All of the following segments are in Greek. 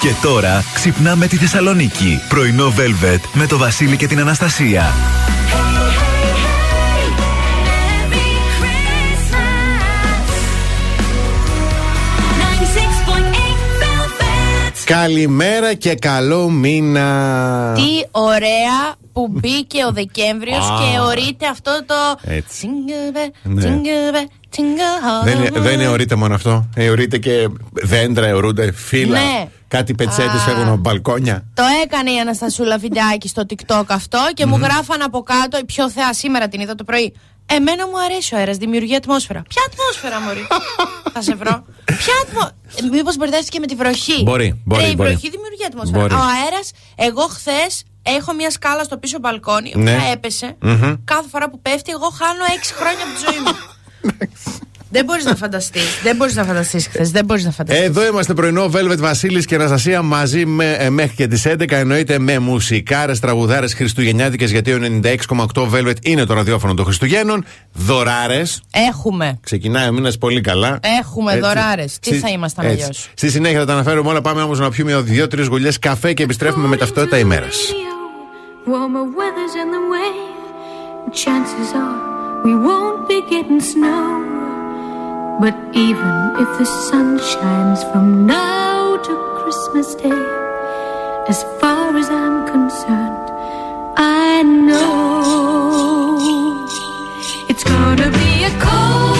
Και τώρα ξυπνάμε τη Θεσσαλονίκη. Πρωινό Velvet με το Βασίλη και την Αναστασία. Καλημέρα και καλό μήνα. Τι ωραία που μπήκε ο Δεκέμβριος και ορείται αυτό το. Έτσι. Ναι. Δεν, είναι- δεν αιωρείται μόνο αυτό. Αιωρείται και δέντρα, αιωρούνται φύλλα. Ναι. Κάτι πετσέτες Α. φεύγουν από μπαλκόνια. Το έκανε η Αναστασούλα Φιντιάκη στο TikTok αυτό και μου γράφαν από κάτω η πιο θεά σήμερα την είδα το πρωί. Εμένα μου αρέσει ο αέρας, δημιουργεί ατμόσφαιρα. Ποια ατμόσφαιρα, Μωρή; Θα σε βρω. Ποια ατμόσφαιρα. Μήπως μπερδεύτηκε με τη βροχή; Μπορεί, μπορεί, Ρε, η μπορεί. βροχή δημιουργεί ατμόσφαιρα. Μπορεί. Ο αέρας, εγώ χθες έχω μια σκάλα στο πίσω μπαλκόνι, η Ναι. οποία έπεσε. Κάθε φορά που πέφτει, εγώ χάνω 6 χρόνια από τη ζωή μου. Δεν μπορείς να φανταστείς. Δεν μπορείς να φανταστείς χθες. Δεν μπορείς να φανταστείς. Εδώ είμαστε πρωινό Velvet Βασίλης και Αναστασία μαζί με, ε, μέχρι και τις 11. Εννοείται με μουσικάρες, τραγουδάρες Χριστουγεννιάτικες γιατί ο 96,8 Velvet είναι το ραδιόφωνο των Χριστουγέννων. Δωράρες. Έχουμε. Ξεκινάει ο μήνας πολύ καλά. Έχουμε δωράρες. Τι θα ήμασταν έτσι. αλλιώς; Στη συνέχεια θα τα αναφέρουμε όλα. Πάμε όμως να πιούμε δύο-τρεις γουλιές καφέ και επιστρέφουμε με ταυτότητα ημέρα. Warmer weather's in the way. Chances are we won't be getting snow. But even if the sun shines from now to Christmas Day, as far as I'm concerned, I know it's gonna be a cold,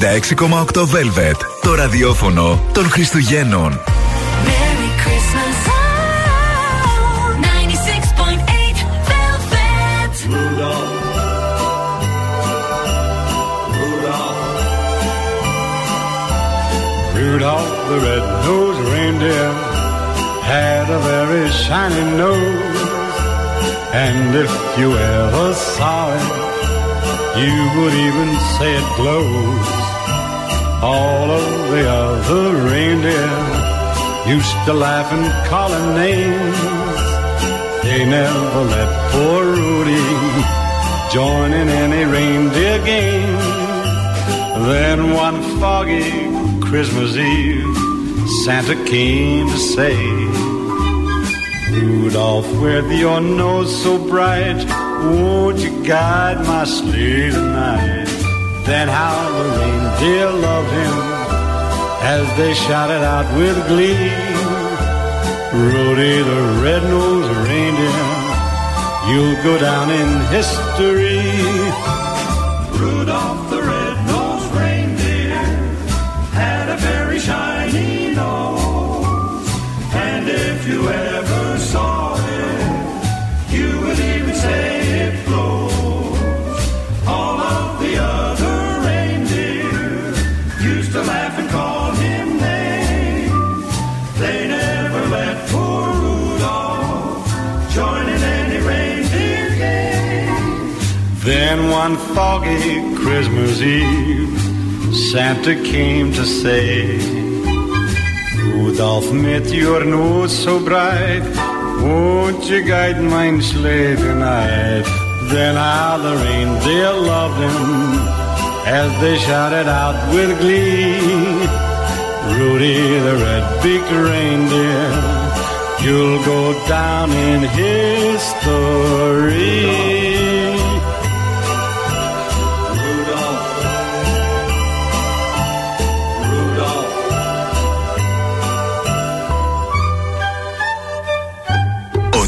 96,8 Velvet. Το ραδιόφωνο των Χριστουγέννων. Merry Christmas. Oh, 96.8 Velvet. Rudolph the red-nosed reindeer had a very shiny nose. And if you ever saw it, you would even say it glows. All of the other reindeer used to laugh and call him names. They never let poor Rudy join in any reindeer game. Then one foggy Christmas Eve, Santa came to say, Rudolph, with your nose so bright, won't you guide my sleigh tonight? Then how the reindeer loved him as they shouted out with glee. Rudy the red-nosed reindeer, you'll go down in history. Christmas Eve, Santa came to say, Rudolph, met your nose so bright, won't you guide mine sleigh tonight? Then how the reindeer loved him as they shouted out with glee. Rudy the red-beaked reindeer, you'll go down in history.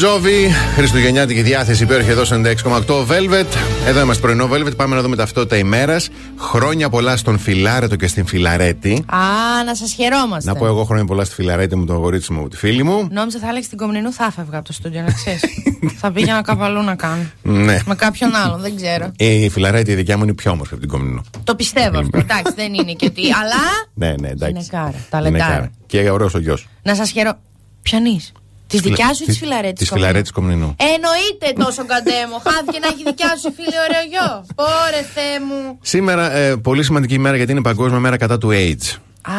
Bon Jovi, Χριστουγεννιάτικη διάθεση υπέροχη εδώ στο 96,8 Velvet. Εδώ είμαστε πρωινό Velvet. Πάμε να δούμε ταυτότητα ημέρας. Χρόνια πολλά στον Φιλάρετο και στην Φιλαρέτη. Α, να σας χαιρόμαστε. Να πω εγώ χρόνια πολλά στη Φιλαρέτη μου, τον αγορίτσι μου, τη φίλη μου. Νόμιζα θα έλεγε την Κομνηνού, θα έφευγα από το στούντιο, να ξέρεις. θα πήγαινα κάπου αλλού να κάνω. Ναι. Με κάποιον άλλον, δεν ξέρω. Η Φιλαρέτη η δικιά μου είναι πιο όμορφη από την Κομνηνού. Το πιστεύω αυτό. Εντάξει, δεν είναι και τι. Αλλά. Ναι, ναι, εντάξει. Γυναικάρα, ταλεντάρα. Γυναικάρα. Και ωραίος ο γιος. Να σας χαιρό. Πιανείς. Τη δικιά σου ή της φιλαρέτη. Της φιλαρέτη Κομνηνού. Εννοείται τόσο καντέμο. Χάθηκε να έχει δικιά σου φίλη ωραίο γιο. Ωρε Θεέ μου. Σήμερα ε, πολύ σημαντική ημέρα γιατί είναι Παγκόσμια Μέρα κατά του AIDS. Α,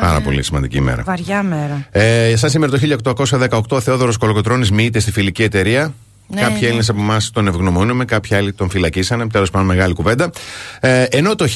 Πάρα πολύ σημαντική ημέρα. βαριά μέρα. Ε, σαν σήμερα το 1818 ο Θεόδωρος Κολοκοτρώνης μοιείται στη φιλική εταιρεία. Ναι, κάποιοι ναι. Έλληνες από εμάς τον ευγνωμονούμε, κάποιοι άλλοι τον φυλακίσανε. Τέλος πάντων, μεγάλη κουβέντα. Ε, ενώ το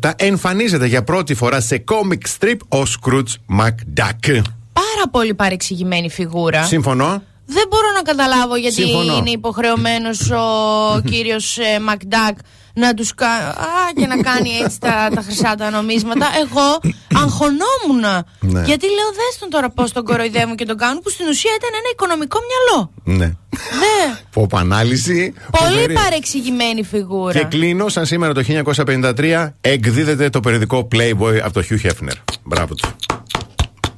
1947 εμφανίζεται για πρώτη φορά σε comic strip ο Scrooge McDuck. Πάρα πολύ παρεξηγημένη φιγούρα. Σύμφωνο. Δεν μπορώ να καταλάβω γιατί Συμφωνώ. είναι υποχρεωμένος ο κύριος Μακντάκ να τους κάνει. Α, και να κάνει έτσι τα, τα χρυσά τα νομίσματα. Εγώ αγχωνόμουν. Ναι. Γιατί λέω, δες τον τώρα πώς τον κοροϊδεύουν και τον κάνουν, που στην ουσία ήταν ένα οικονομικό μυαλό. Ναι. Ναι. Ποπ ανάλυση. Πολύ φοβερή. παρεξηγημένη φιγούρα. Και κλείνω, σαν σήμερα το 1953 εκδίδεται το περιοδικό Playboy από το Hugh Hefner. Μπράβο του.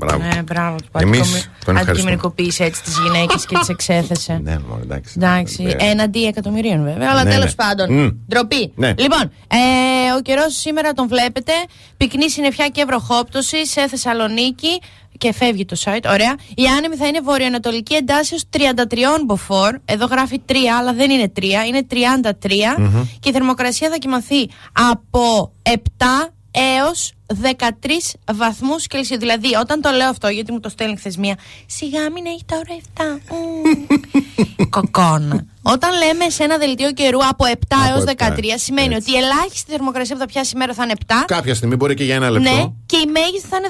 Μπράβο. Ναι, μπράβο του. Εμείς Αντικομι- τον ευχαριστούμε. Αντικειμενικοποίησε έτσι τις γυναίκες και τις εξέθεσε. Ναι, μωρέ, εντάξει. Εντάξει, Ε, έναντι εκατομμυρίων βέβαια, αλλά Ναι, τέλος ναι. πάντων. Μμ. Ντροπή. Ναι. Λοιπόν, ε, ο καιρός σήμερα τον βλέπετε. Πυκνή συννεφιά και βροχόπτωση σε Θεσσαλονίκη. Και φεύγει το site, ωραία. Η άνεμη θα είναι βορειοανατολική εντάσσεως 33 μποφόρ. Εδώ γράφει 3, αλλά δεν είναι 3, είναι 33. Και η θερμοκρασία θα κοιμαθεί από 7 έως 13 βαθμούς Κελσίου. Δηλαδή, όταν το λέω αυτό, γιατί μου το στέλνει χθες μία, σιγά μην έχεις τώρα 7. Μμμ. Κοκόνα. Όταν λέμε σε ένα δελτίο καιρού από 7 Από έως 7, 13, σημαίνει έτσι. ότι η ελάχιστη θερμοκρασία που θα πιάσει σήμερα θα είναι 7. Κάποια στιγμή μπορεί και για ένα λεπτό. Ναι, και η μέγιστη θα είναι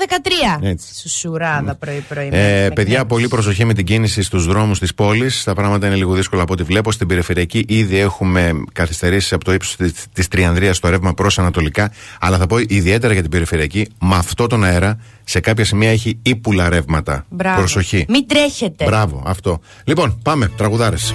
13. Έτσι. Σουσουράδα πρωί-πρωί. Ε, παιδιά, πολύ προσοχή με την κίνηση στους δρόμους της πόλης. Τα πράγματα είναι λίγο δύσκολα από ό,τι βλέπω. Στην περιφερειακή ήδη έχουμε καθυστερήσεις από το ύψος της Τριανδρίας στο ρεύμα προς Ανατολικά. Αλλά θα πω ιδιαίτερα για την περιφερειακή, με αυτό τον αέρα σε κάποια σημεία έχει ύπουλα ρεύματα. Μπράβο. Προσοχή. Μην τρέχετε. Μπράβο, αυτό. Λοιπόν, πάμε, τραγουδάρες.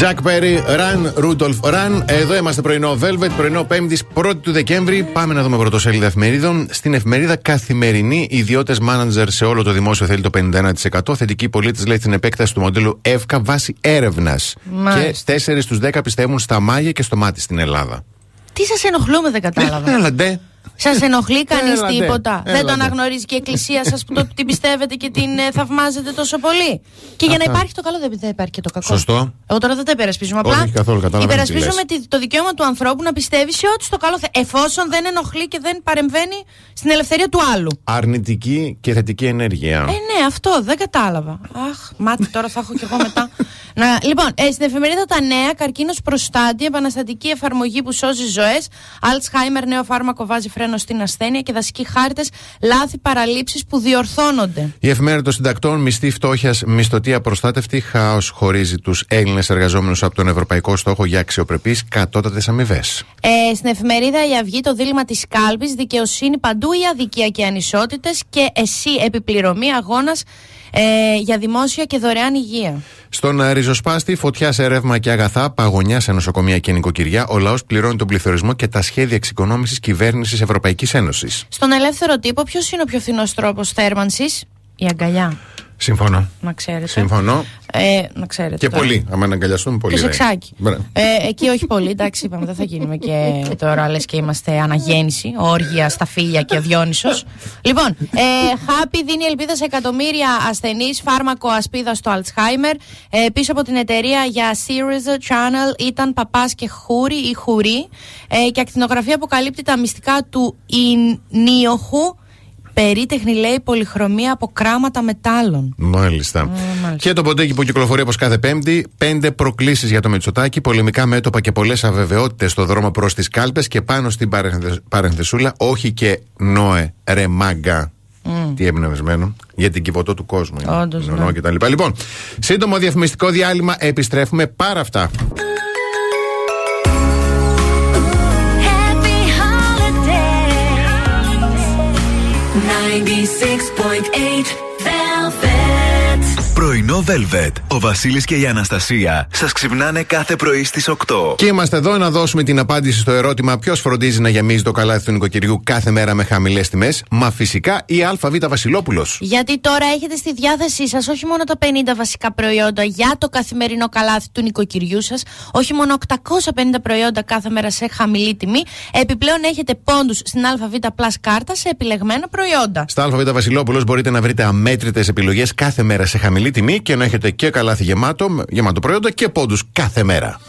Jack Perry, Run, Rudolph Run. Εδώ είμαστε πρωινό Velvet, πρωινό 5η 1η του Δεκέμβρη. Πάμε να δούμε πρωτοσέλιδα εφημερίδων. Στην εφημερίδα Καθημερινή, ιδιώτες μάνατζερ σε όλο το δημόσιο θέλει το 51%. Θετική πολίτη λέει την επέκταση του μοντέλου ΕΦΚΑ βάσει έρευνας. Και Μάλιστα. 4 στους 10 πιστεύουν στα μάγια και στο μάτι στην Ελλάδα. Τι σας ενοχλούμε, δεν κατάλαβα. Έλα, ντε. Σας ενοχλεί κανείς Έλατε, τίποτα; Δεν το έλατε. αναγνωρίζει και η εκκλησία σας που το, την πιστεύετε και την ε, θαυμάζετε τόσο πολύ; Και για να Αυτά. υπάρχει το καλό δεν, δεν υπάρχει και το κακό. Σωστό. Εγώ τώρα δεν τα υπερασπίζουμε. Όχι, Απλά καθόλου, καταλαβαίνω τι υπερασπίζουμε λες. τη- το δικαίωμα του ανθρώπου να πιστεύει σε ό,τι στο καλό θε. Εφόσον δεν ενοχλεί και δεν παρεμβαίνει στην ελευθερία του άλλου. Αρνητική και θετική ενέργεια. Ε, ναι, αυτό δεν κατάλαβα. Αχ, μάτι τώρα θα έχω κι εγώ μετά. Να, λοιπόν, ε, στην εφημερίδα Τα Νέα, καρκίνος προστάτη, επαναστατική εφαρμογή που σώζει ζωές. Αλτσχάιμερ, νέο φάρμακο βάζει φρένο στην ασθένεια και δασικοί χάρτε, λάθη, παραλήψεις που διορθώνονται. Η εφημερίδα των συντακτών, μισθή φτώχειας, μισθωτή απροστάτευτη, χάος χωρίζει τους Έλληνες εργαζόμενους από τον Ευρωπαϊκό Στόχο για αξιοπρεπείς κατώτατες αμοιβές. Ε, στην εφημερίδα Η Αυγή, το δίλημα της κάλπης, δικαιοσύνη παντού ή αδικία και ανισότητες και εσύ επιπληρωμή αγώνας ε, για δημόσια και δωρεάν υγεία. Στον ε, ριζοσπάστη, φωτιά σε ρεύμα και αγαθά, παγωνιά σε νοσοκομεία και νοικοκυριά, ο λαός πληρώνει τον πληθωρισμό και τα σχέδια εξοικονόμησης κυβέρνησης Ευρωπαϊκής Ένωσης. Στον ελεύθερο τύπο, ποιος είναι ο πιο φθηνός τρόπος θέρμανσης, η αγκαλιά. Συμφωνώ. Να ξέρετε. Συμφωνώ. Ε, να ξέρετε. Και τώρα. πολύ. Αν αναγκαλιαστούμε πολύ. Και ρε. σεξάκι. Μπράβο. Ε, εκεί όχι πολύ, εντάξει, είπαμε, δεν θα γίνουμε και τώρα λες και είμαστε αναγέννηση, όργια στα φίλια και ο Διόνυσος. λοιπόν, ε, Happy δίνει ελπίδα σε εκατομμύρια ασθενείς, φάρμακο ασπίδα στο Alzheimer. Ε, πίσω από την εταιρεία για Series Channel ήταν παπάς και χούρι ή χουρί. Ε, και ακτινογραφία αποκαλύπτει τα μυστικά του Ινίοχου. Περίτεχνη λέει πολυχρωμία από κράματα μετάλλων. Μάλιστα. Και το ποντέκι που κυκλοφορεί όπως κάθε Πέμπτη. Πέντε προκλήσεις για το Μητσοτάκι. Πολεμικά μέτωπα και πολλές αβεβαιότητες στο δρόμο προς τις κάλπες. Και πάνω στην παρενθε- παρενθεσούλα, όχι και Νόε, ρε μάγκα. Τι εμπνευσμένο. Για την κυβωτό του κόσμου. είναι. Όντως, Νονό ναι. και τα λοιπά. Λοιπόν, σύντομο διαφημιστικό διάλειμμα. Επιστρέφουμε πάρα αυτά. 96.8 Πρωινό Velvet. Ο Βασίλης και η Αναστασία σας ξυπνάνε κάθε πρωί στις 8. Και είμαστε εδώ να δώσουμε την απάντηση στο ερώτημα ποιος φροντίζει να γεμίζει το καλάθι του νοικοκυριού κάθε μέρα με χαμηλές τιμές. Μα φυσικά η ΑΒ Βασιλόπουλος. Γιατί τώρα έχετε στη διάθεσή σας όχι μόνο τα 50 βασικά προϊόντα για το καθημερινό καλάθι του νοικοκυριού σας, όχι μόνο 850 προϊόντα κάθε μέρα σε χαμηλή τιμή, επιπλέον έχετε πόντους στην ΑΒ Plus κάρτα σε επιλεγμένα προϊόντα. Στα ΑΒ Βασιλόπουλος μπορείτε να βρείτε αμέτρητες επιλογές κάθε μέρα σε χαμηλή τιμή και να έχετε και καλάθι γεμάτο, γεμάτο προϊόντα και πόντους κάθε μέρα.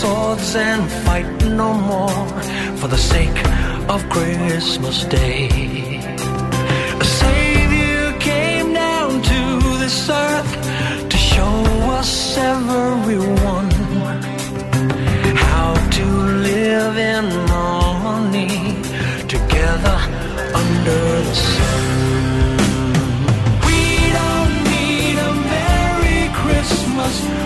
Swords and no more for the sake of Christmas Day. Earth to show us everyone how to live in harmony together under the sun. We don't need a Merry Christmas.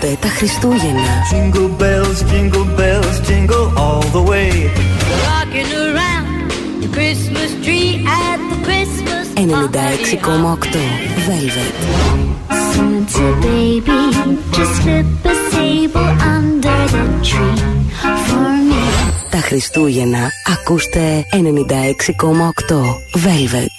Ακούστε τα Χριστούγεννα. Jingle bells, jingle bells, jingle all the way. Rocking around the Christmas tree at the Christmas 96,8 Velvet. Santa baby, just slip a sable under the tree for me. Τα Χριστούγεννα ακούστε 96,8 Velvet.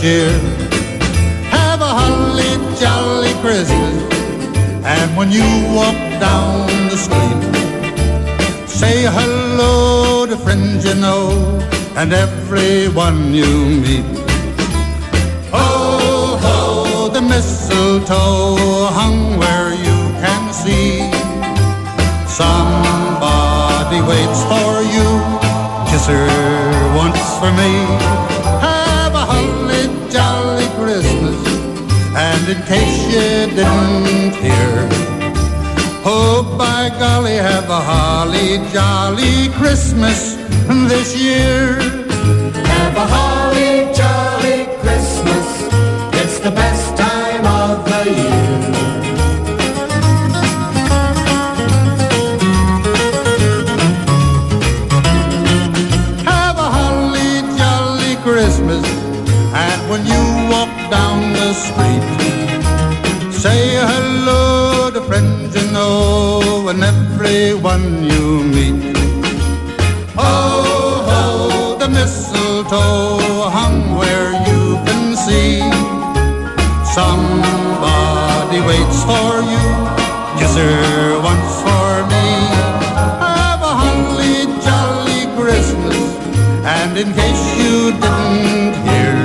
Cheer. Have a holly jolly Christmas. And when you walk down the street, say hello to friends you know and everyone you meet. Oh, ho, the mistletoe hung where you can see. Somebody waits for you, kiss her once for me. In case you didn't hear, oh, by golly, have a holly jolly Christmas this year. Have a holly jolly Christmas. It's the best time of the year. Have a holly jolly Christmas. And when you walk down know and everyone you meet. Oh, ho, the mistletoe hung where you can see. Somebody waits for you, kiss her once for me. Have a holly jolly Christmas, and in case you didn't hear,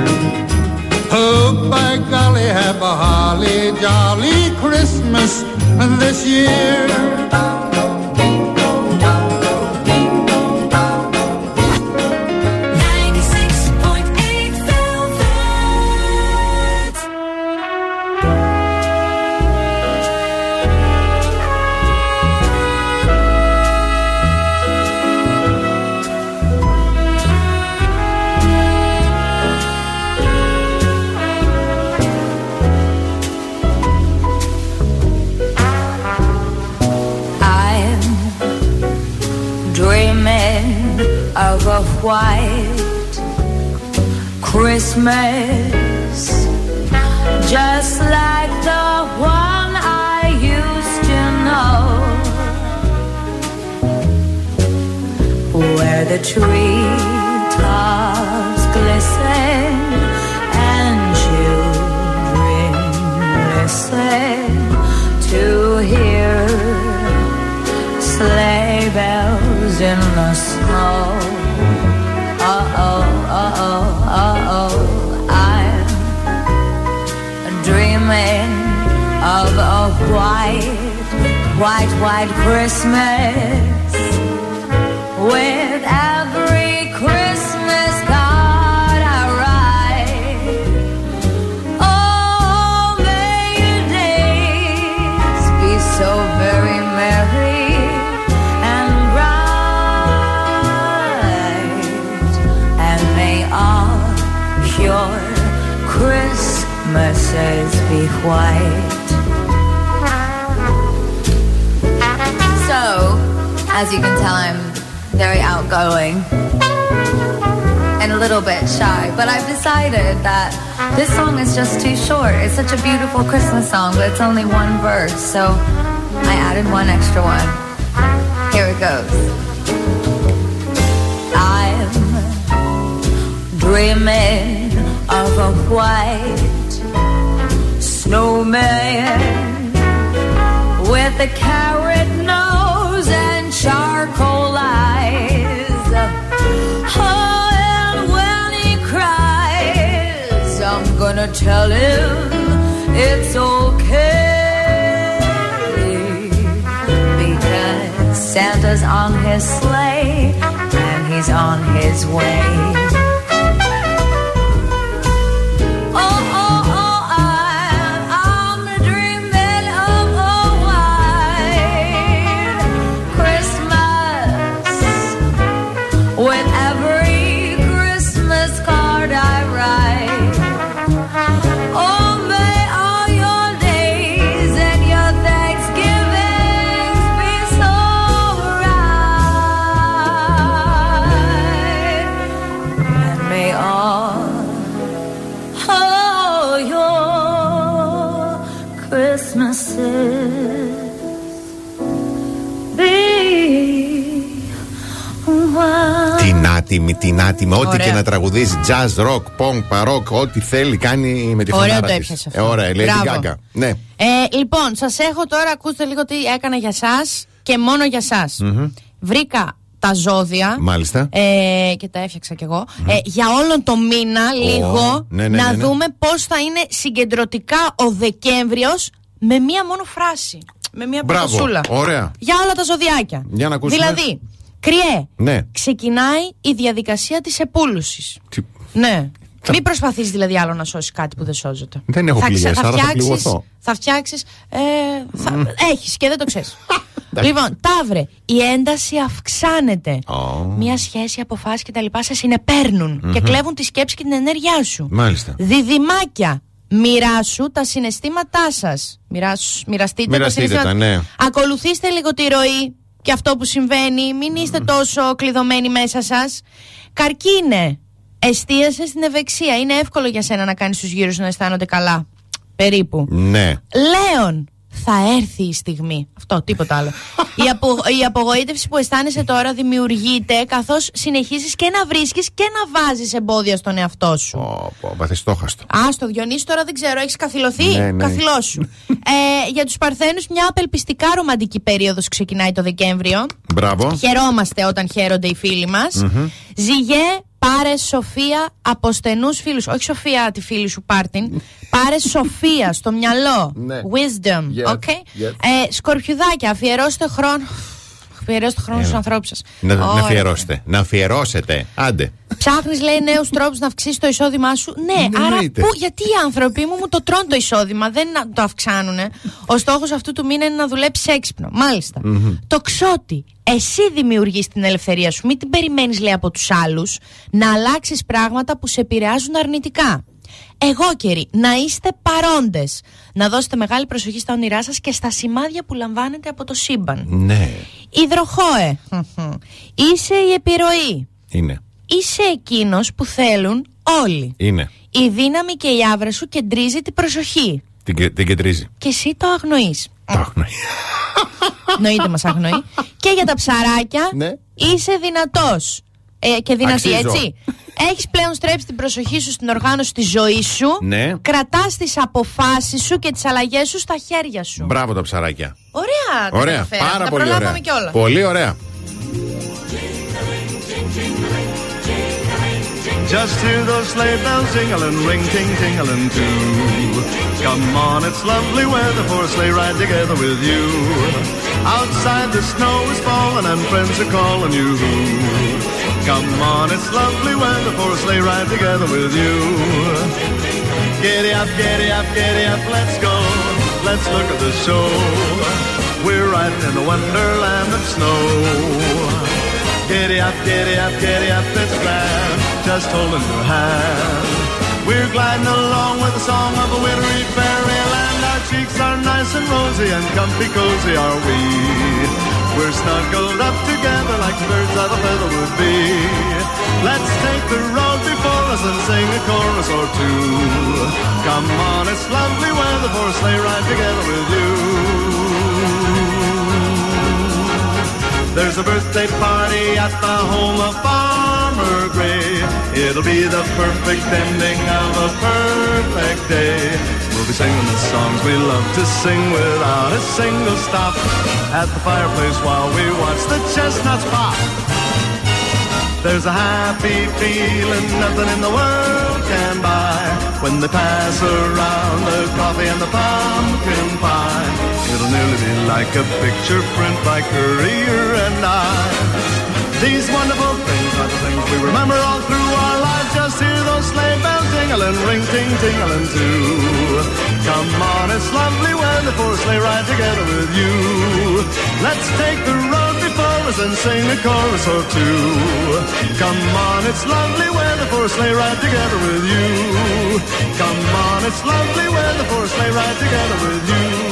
oh, by golly, have a holly jolly Christmas this year. With every άτιμη, την άτιμη. Ό,τι Ωραία. και να τραγουδίζει. Jazz, rock, punk, παρόκ, ό,τι θέλει κάνει με τη Ωραίο φωνάρα το της. έπιασες Ε, αυτό. ωραία, λέει την Μπράβο. κάγκα. Ναι. Ε, λοιπόν, σας έχω τώρα, ακούστε λίγο τι έκανα για εσά και μόνο για εσά. Μμμ. Βρήκα τα ζώδια. Μάλιστα. Ε, και τα έφτιαξα κι εγώ. Ε, για όλον το μήνα, λίγο, ναι, ναι, να ναι, ναι. δούμε πώς θα είναι συγκεντρωτικά ο Δεκέμβριος με μία μόνο φράση. Με μία Μπράβο. πρωτοσούλα. Ωραία. Για όλα τα ζωδιάκια. Για να ακούσουμε. Δηλαδή, κρυέ, Ναι. ξεκινάει η διαδικασία της επούλωσης. Τι- Ναι. Μην προσπαθείς δηλαδή άλλο να σώσεις κάτι που δεν σώζεται. Δεν έχω θα, πληγές, άρα θα φτιάξεις- πληγωθώ. Θα φτιάξεις. Ε, θα, έχεις και δεν το ξέρεις. λοιπόν, ταύρε, η ένταση αυξάνεται. Μία σχέση, αποφάσεις και τα λοιπά σε συνεπέρνουν και Μμμ. κλέβουν τη σκέψη και την ενέργειά σου. Μάλιστα. Διδυμάκια. Μοιράσου τα συναισθήματά σας. Μοιραστείτε, τα Μοιραστείτε συναισθήματά τα, ναι. Ακολουθήστε λίγο τη ροή και αυτό που συμβαίνει. Μην είστε τόσο κλειδωμένοι μέσα σας. Καρκίνε. Εστίασε στην ευεξία. Είναι εύκολο για σένα να κάνεις τους γύρους να αισθάνονται καλά. Περίπου. Ναι. Λέων. Θα έρθει η στιγμή. Αυτό, τίποτα άλλο. η, απο, η απογοήτευση που αισθάνεσαι τώρα δημιουργείται καθώς συνεχίζεις και να βρίσκεις και να βάζεις εμπόδια στον εαυτό σου. Πω, Παθιστόχαστο. Α, στο Διονύση τώρα δεν ξέρω, έχεις καθυλωθεί; Ναι, ναι. Καθυλώσου. ε, για τους Παρθένους, μια απελπιστικά ρομαντική περίοδος ξεκινάει το Δεκέμβριο. Μπράβο. Χαιρόμαστε όταν χαίρονται οι φίλοι μας. Μμμ. Ζυγέ, πάρε Σοφία από στενούς φίλους. Όχι Σοφία τη φίλη σου Πάρτιν. πάρε Σοφία στο μυαλό. Ναι. Wisdom. Yes, Okay; yes. Ε, σκορπιουδάκια, αφιερώστε χρόνο. Αφιερώστε χρόνο στους ανθρώπους σας. Να, να αφιερώσετε. Να αφιερώσετε. Άντε. Ψάχνεις, λέει, νέους τρόπους να αυξήσεις το εισόδημά σου; Ναι, άρα Εννοείται. που, γιατί οι άνθρωποι μου μου το τρώνε το εισόδημα, δεν να το αυξάνουν. Ο στόχος αυτού του μήνα είναι να δουλέψει έξυπνο. Μάλιστα. Το ξότι. Εσύ δημιουργείς την ελευθερία σου. Μην την περιμένεις, λέει, από τους άλλους να αλλάξεις πράγματα που σε επηρεάζουν αρνητικά. Εγώ καιροί, να είστε παρόντες. Να δώσετε μεγάλη προσοχή στα όνειρά σας και στα σημάδια που λαμβάνετε από το σύμπαν. Ναι. Υδροχόε. Είσαι η επιρροή. Είναι. Είσαι εκείνος που θέλουν όλοι. Είναι. Η δύναμη και η άβρα σου κεντρίζει την προσοχή. Την, κε- την κεντρίζει. Και εσύ το αγνοείς. Το αγνοεί. Νοείται μας αγνοεί. και για τα ψαράκια Ναι. είσαι δυνατός. Ε, και δυνατή, Αξίζω. έτσι. Έχεις πλέον στρέψει την προσοχή σου στην οργάνωση της ζωής σου. Ναι. Κρατάς τις αποφάσεις σου και τις αλλαγές σου στα χέρια σου. Μπράβο τα ψαράκια. Ωραία, τα Ωραία. καταφέραμε. Πάρα τα πολύ ωραία. προλάβαμε κιόλας. Πολύ ωραία. Just hear those sleigh bells jingling, ring ting tingling too. Come on, it's lovely weather for a sleigh ride together with you. Outside the snow is falling and friends are calling you. Come on, it's lovely weather for a sleigh ride together with you. Giddy up, giddy up, giddy up, let's go. Let's look at the show. We're riding in the wonderland of snow. Giddy up, giddy up, giddy up, it's glad, just holding your hand. We're gliding along with the song of a wintry fairyland. Our cheeks are nice and rosy and comfy cozy are we. We're snuggled up together like birds of a feather would be. Let's take the road before us and sing a chorus or two. Come on, it's lovely weather for a sleigh ride together with you. There's a birthday party at the home of Farmer Gray. It'll be the perfect ending of a perfect day. We'll be singing the songs we love to sing without a single stop. At the fireplace while we watch the chestnuts pop. There's a happy feeling nothing in the world can buy when they pass around the coffee and the pumpkin pie nearly be like a picture print by career and I. These wonderful things are the things we remember all through our lives. Just hear those sleigh bells jingling, ring ting tingling too. Come on, it's lovely weather for a sleigh ride together with you. Let's take the road before us and sing a chorus or two. Come on, it's lovely weather for a sleigh ride together with you. Come on, it's lovely weather for a sleigh ride together with you.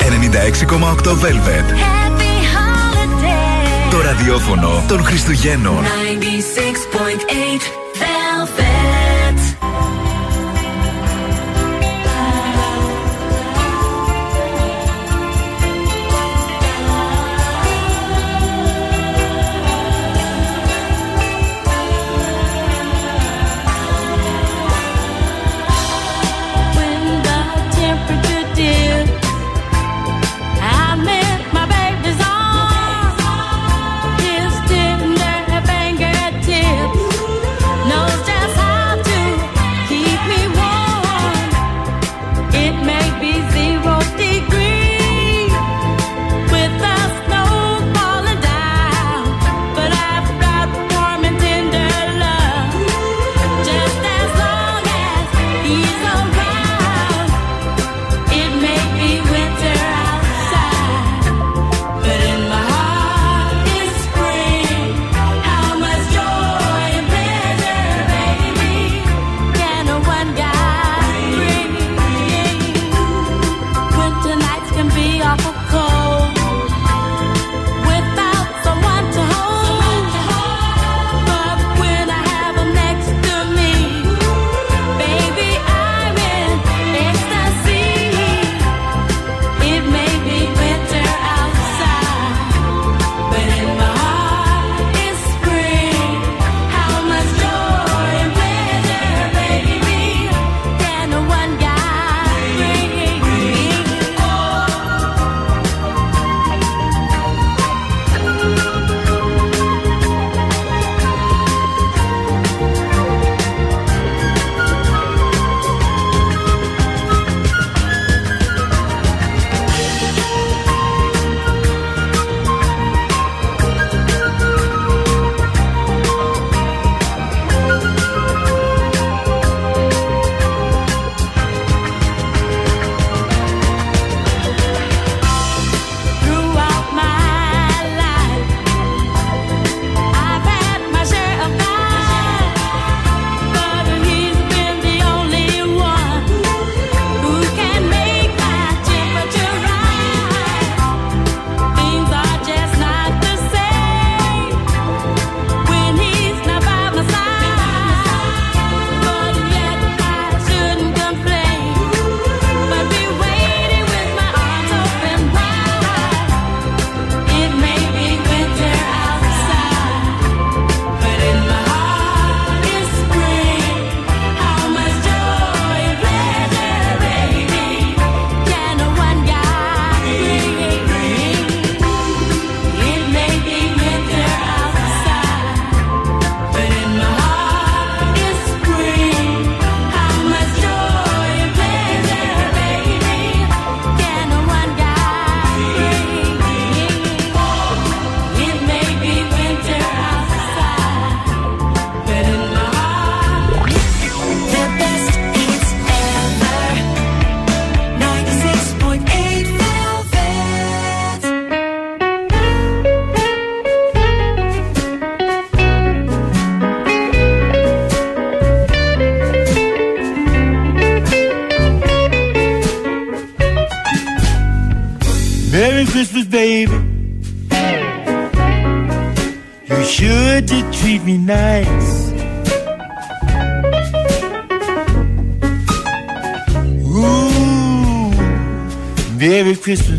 96,8 βέλβετ. Το ραδιόφωνο των Χριστουγέννων.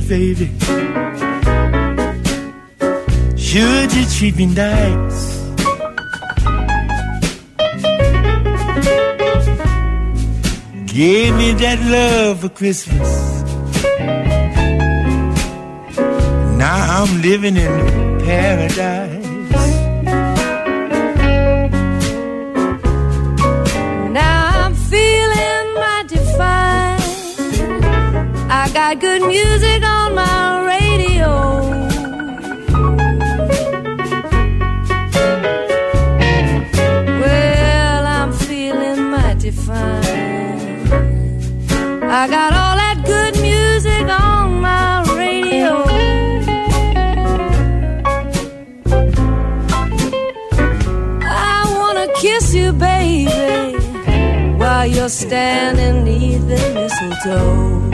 baby. Should you treat me nice? Give me that love for Christmas. Now I'm living in paradise. I got good music on my radio. I'm feeling mighty fine. I got all that good music on my radio. I wanna kiss you, baby, while you're standing near the mistletoe.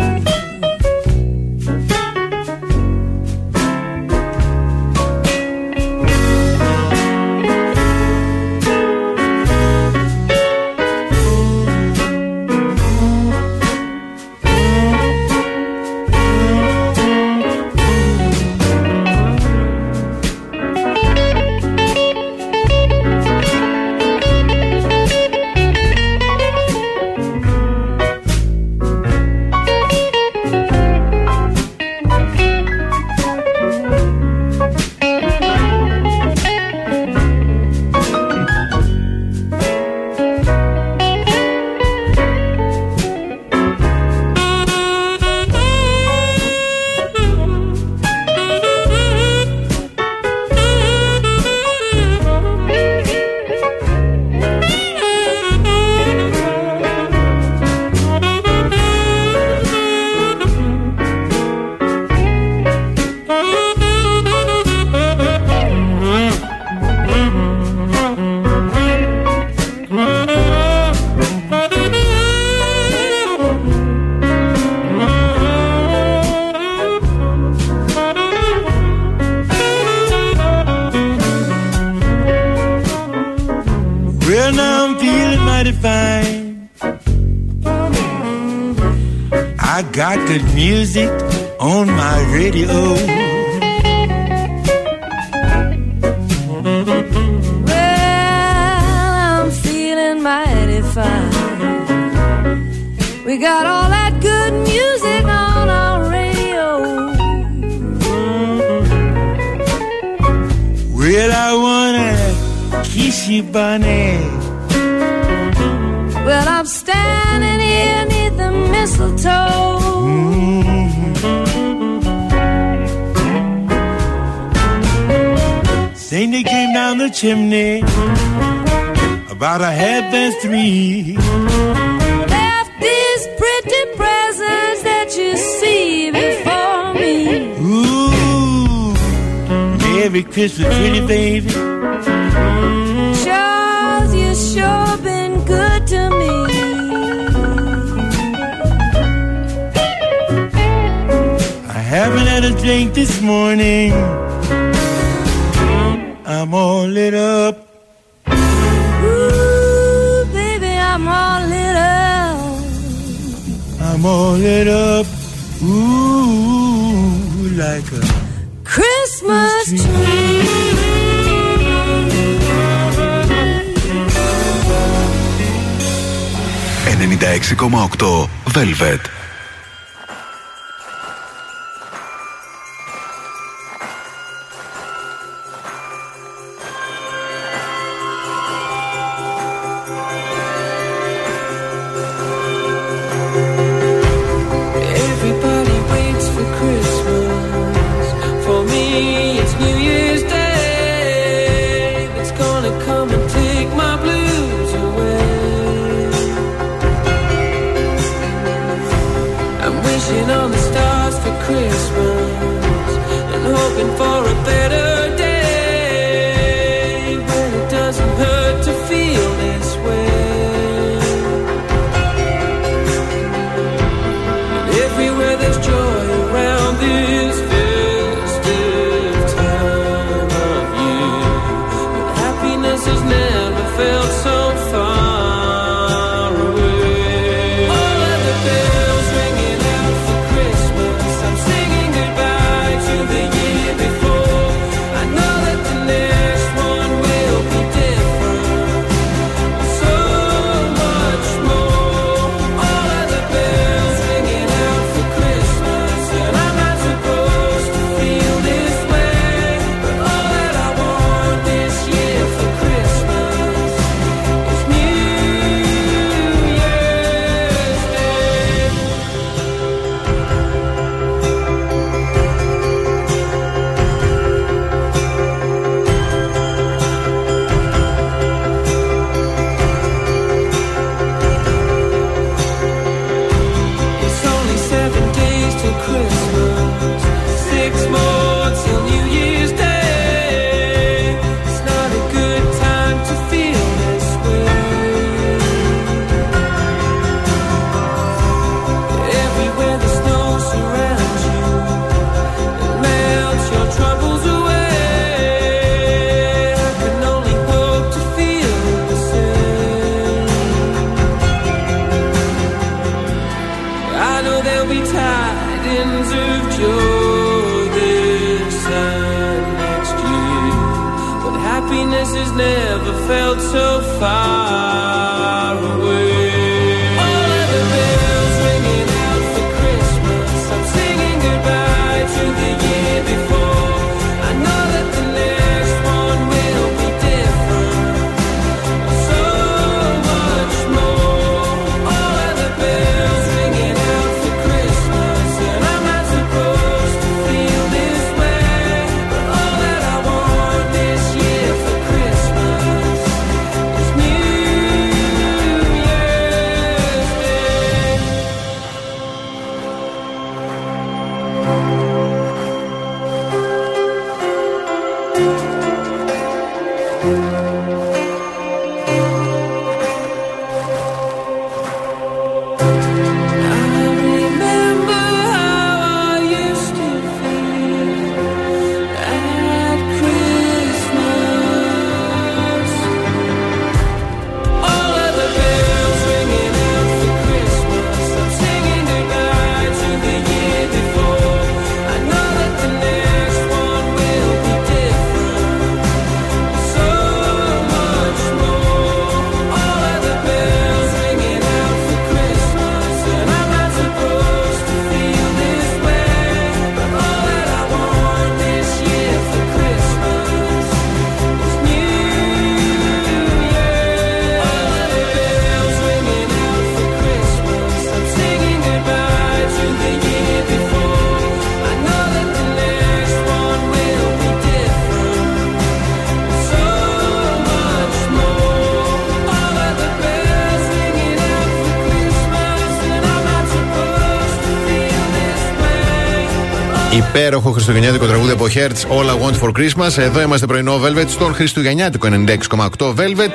Χριστουγεννιάτικο τραγούδι από Hertz All I Want for Christmas. Εδώ είμαστε πρωινό Velvet στον χριστουγεννιάτικο 96,8 Velvet.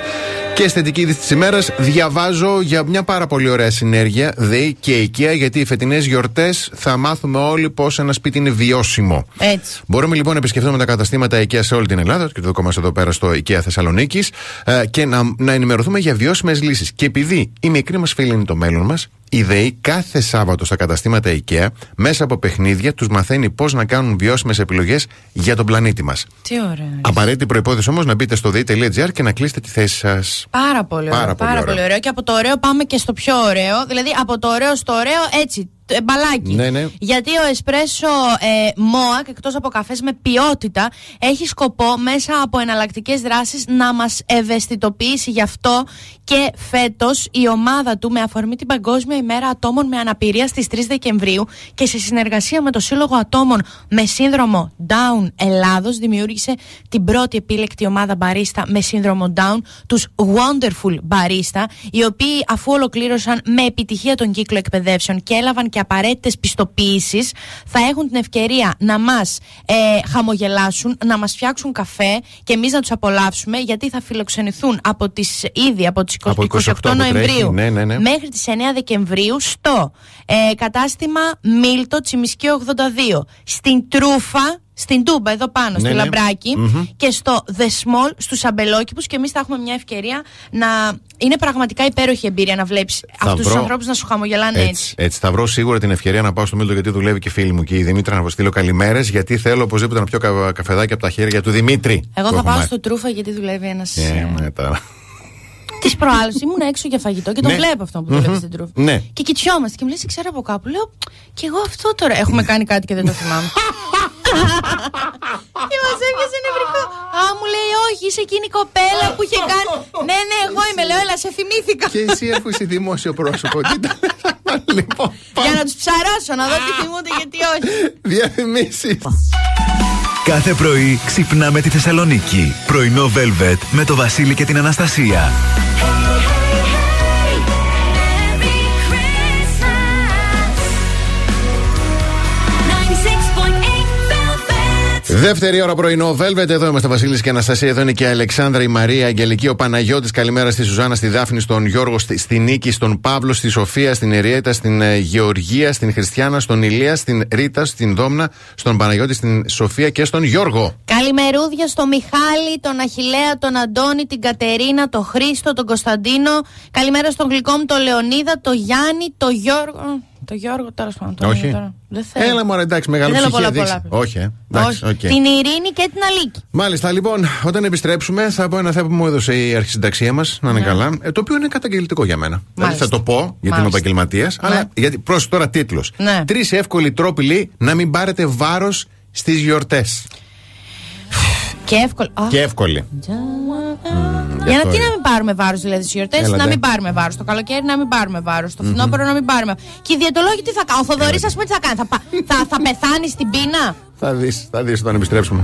Και αισθητική είδηση της ημέρας διαβάζω για μια πάρα πολύ ωραία συνέργεια ΔΕΗ και IKEA γιατί οι φετινές γιορτές θα μάθουμε όλοι πώς ένα σπίτι είναι βιώσιμο. Έτσι. Μπορούμε λοιπόν να επισκεφτούμε τα καταστήματα IKEA σε όλη την Ελλάδα και το δικό μα εδώ πέρα στο IKEA Θεσσαλονίκης και να, να ενημερωθούμε για βιώσιμες λύσεις. Και επειδή η μικρή μας φίλη είναι το μέλλον μας, η ΔΕΗ κάθε Σάββατο στα καταστήματα IKEA μέσα από παιχνίδια τους μαθαίνει πώς να κάνουν βιώσιμες επιλογές για τον πλανήτη μας. Τι ωραία. Απαραίτητη προπόθεση όμως να μπείτε στο ΔΕΗ.gr και να κλείσετε τη θέση σας. Πάρα πολύ ωραίο. Πάρα πολύ πάρα ωραίο. πολύ ωραίο. Και από το ωραίο πάμε και στο πιο ωραίο. Δηλαδή από το ωραίο στο ωραίο έτσι. Ε, Μπαλάκι. Ναι, ναι. Γιατί ο εσπρέσο ε, ΜΟΑΚ, εκτός από καφές με ποιότητα, έχει σκοπό μέσα από εναλλακτικές δράσεις να μας ευαισθητοποιήσει γι' αυτό και φέτος η ομάδα του με αφορμή την Παγκόσμια ημέρα ατόμων με αναπηρία στις 3 Δεκεμβρίου και σε συνεργασία με το Σύλλογο Ατόμων με σύνδρομο Down Ελλάδος δημιούργησε την πρώτη επίλεκτη ομάδα μπαρίστα με σύνδρομο Down, τους Wonderful Barista, οι οποίοι αφού ολοκλήρωσαν με επιτυχία τον κύκλο εκπαιδεύσεων και έλαβαν και απαραίτητες πιστοποιήσεις, θα έχουν την ευκαιρία να μας ε, χαμογελάσουν, να μας φτιάξουν καφέ και εμείς να τους απολαύσουμε γιατί θα φιλοξενηθούν από τις, ήδη από τις 20, Από 28 28 που τρέχει, Νοεμβρίου ναι, ναι, ναι. μέχρι τις 9 Δεκεμβρίου στο ε, κατάστημα Μίλτο Τσιμισκή 82 στην Τρούφα στην Τούμπα εδώ πάνω Ναι, στο ναι. Λαμπράκι Μμμ. και στο The Small στους αμπελόκηπους και εμείς θα έχουμε μια ευκαιρία να είναι πραγματικά υπέροχη εμπειρία να βλέπεις Θα αυτούς τους βρω- ανθρώπους να σου χαμογελάνε έτσι. Έτσι, έτσι. Θα βρω σίγουρα την ευκαιρία να πάω στο Μίλτο γιατί δουλεύει και φίλη μου και η Δημήτρη να αποστείλω καλημέρες. Γιατί θέλω οπωσδήποτε να πιω κα- καφεδάκι από τα χέρια του Δημήτρη. Εγώ που θα έχω πάω μάθει. στο Τρούφα γιατί δουλεύει ένας Ε, ε, ναι, τώρα. Της προάλλη ήμουν έξω για φαγητό και τον Ναι. βλέπω αυτό που δουλεύει Μμμ. στην Τρούφα. Ναι. Και κοιτιόμαστε και μου λέει, «Σε ξέρω από κάπου. Λέω, και εγώ αυτό τώρα. Έχουμε κάνει κάτι και δεν το θυμάμαι. και μας έπιασε νευρικό. Α, μου λέει, Όχι, είσαι εκείνη η κοπέλα που είχε κάνει. ναι, ναι, εγώ είμαι, λέω, έλα, σε θυμήθηκα. Και εσύ αφού είσαι δημόσιο πρόσωπο, τι ήταν. λοιπόν, Για να τους ψαρώσω, να δω τι θυμούνται, γιατί όχι. διαφημίσεις. Κάθε πρωί ξυπνάμε τη Θεσσαλονίκη. Πρωινό Velvet με το Βασίλη και την Αναστασία. Δεύτερη ώρα πρωινό, Velvet. Εδώ είμαστε Βασίλης και Αναστασία. Εδώ είναι και η Αλεξάνδρα, η Μαρία, η Αγγελική, ο Παναγιώτης. Καλημέρα στη Σουζάνα, στη Δάφνη, στον Γιώργο, στη, στη Νίκη, στον Παύλο, στη Σοφία, στην Εριέτα, στην ε, Γεωργία, στην Χριστιανά, στον Ηλία, στην Ρίτα, στην Δόμνα, στον Παναγιώτη, στην Σοφία και στον Γιώργο. Καλημερούδια στο Μιχάλη, τον Αχηλέα, τον Αντώνη, την Κατερίνα, τον Χρήστο, τον Κωνσταντίνο. Καλημέρα στον γλυκό μου, τον Λεωνίδα, τον Γιάννη, τον Γιώργο. Το Γιώργο, τέλος πάντων. το Όχι. λέω τώρα. Δεν θέλω. Έλα μωρέ, εντάξει, μεγάλη Δεν θέλω ψυχή πολλά, δείξει. πολλά. Όχι, ε. Εντάξει, Όχι. οκ. Την Ειρήνη και την Αλίκη. Μάλιστα, λοιπόν, όταν επιστρέψουμε, θα πω ένα θέμα που μου έδωσε η αρχισυνταξία μας, να είναι Ναι. καλά. ε, το οποίο είναι καταγγελτικό για μένα. Δηλαδή Μάλιστα. θα το πω, γιατί είμαι Μάλιστα. επαγγελματίας, αλλά γιατί πρόσεχε τώρα τίτλος. Ναι. Τρεις εύκολοι τρόποι λέει να μην πάρετε βάρος στις γιορτές. Και εύκολο. Α, Και εύκολοι. Για να αυτό τι είναι. να μην πάρουμε βάρος δηλαδή στις γιορτές, Έλατε. να μην πάρουμε βάρος. Το καλοκαίρι να μην πάρουμε βάρος. Το φθινόπωρο να μην πάρουμε. Και οι διαιτολόγοι τι θα κάνουν; Ο Θοδωρής, ας πούμε, τι θα κάνει; Θα, πα- θα, θα πεθάνει στην πείνα; Θα δεις, θα δεις όταν επιστρέψουμε.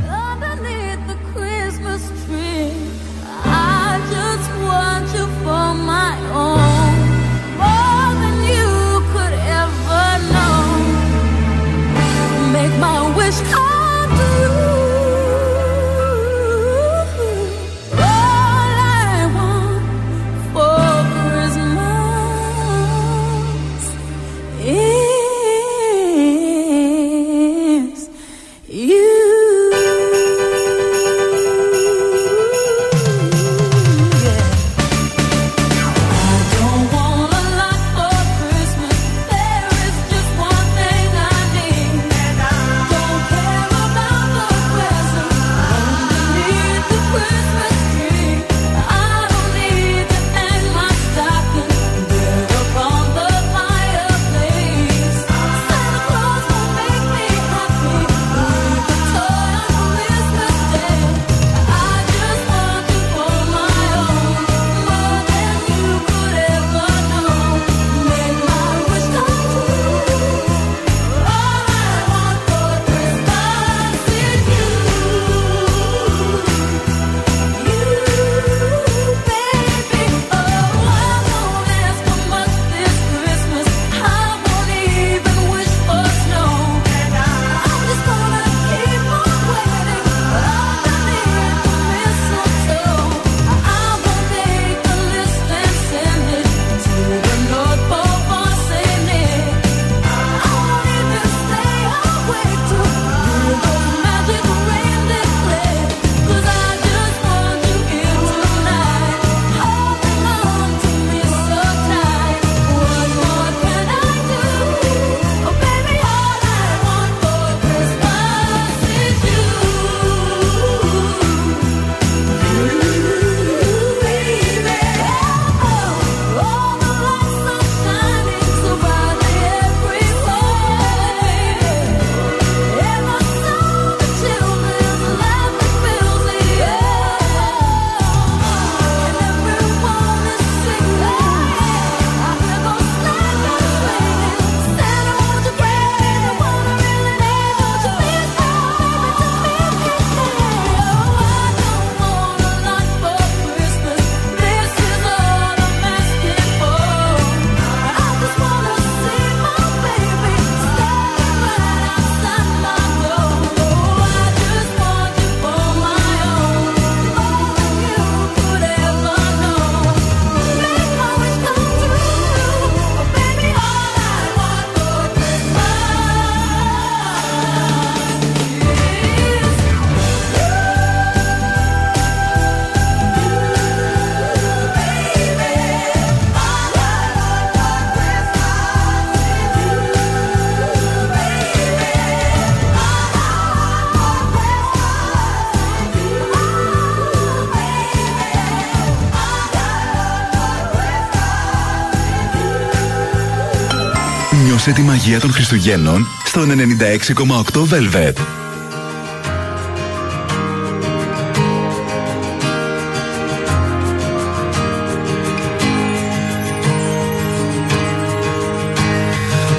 Νιώσε τη μαγεία των Χριστουγέννων στον 96,8 Velvet.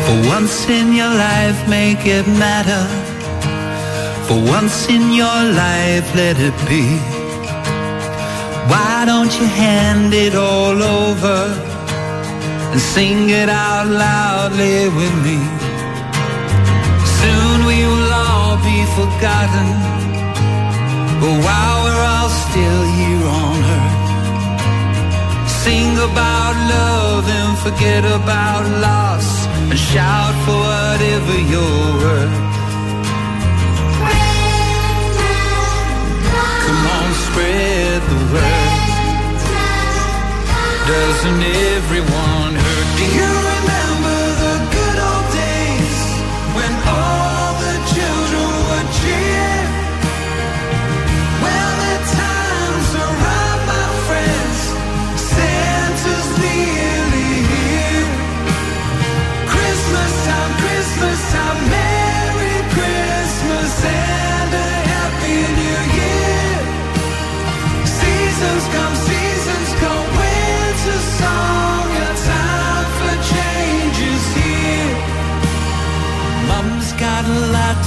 For once in your life, make it matter. For once in your life, let it be. Why don't you hand it all over and sing it out loudly with me? Soon we will all be forgotten. But while we're all still here on earth, sing about love and forget about loss and shout for whatever you're worth. Come on, spread the word. Doesn't everyone? Do you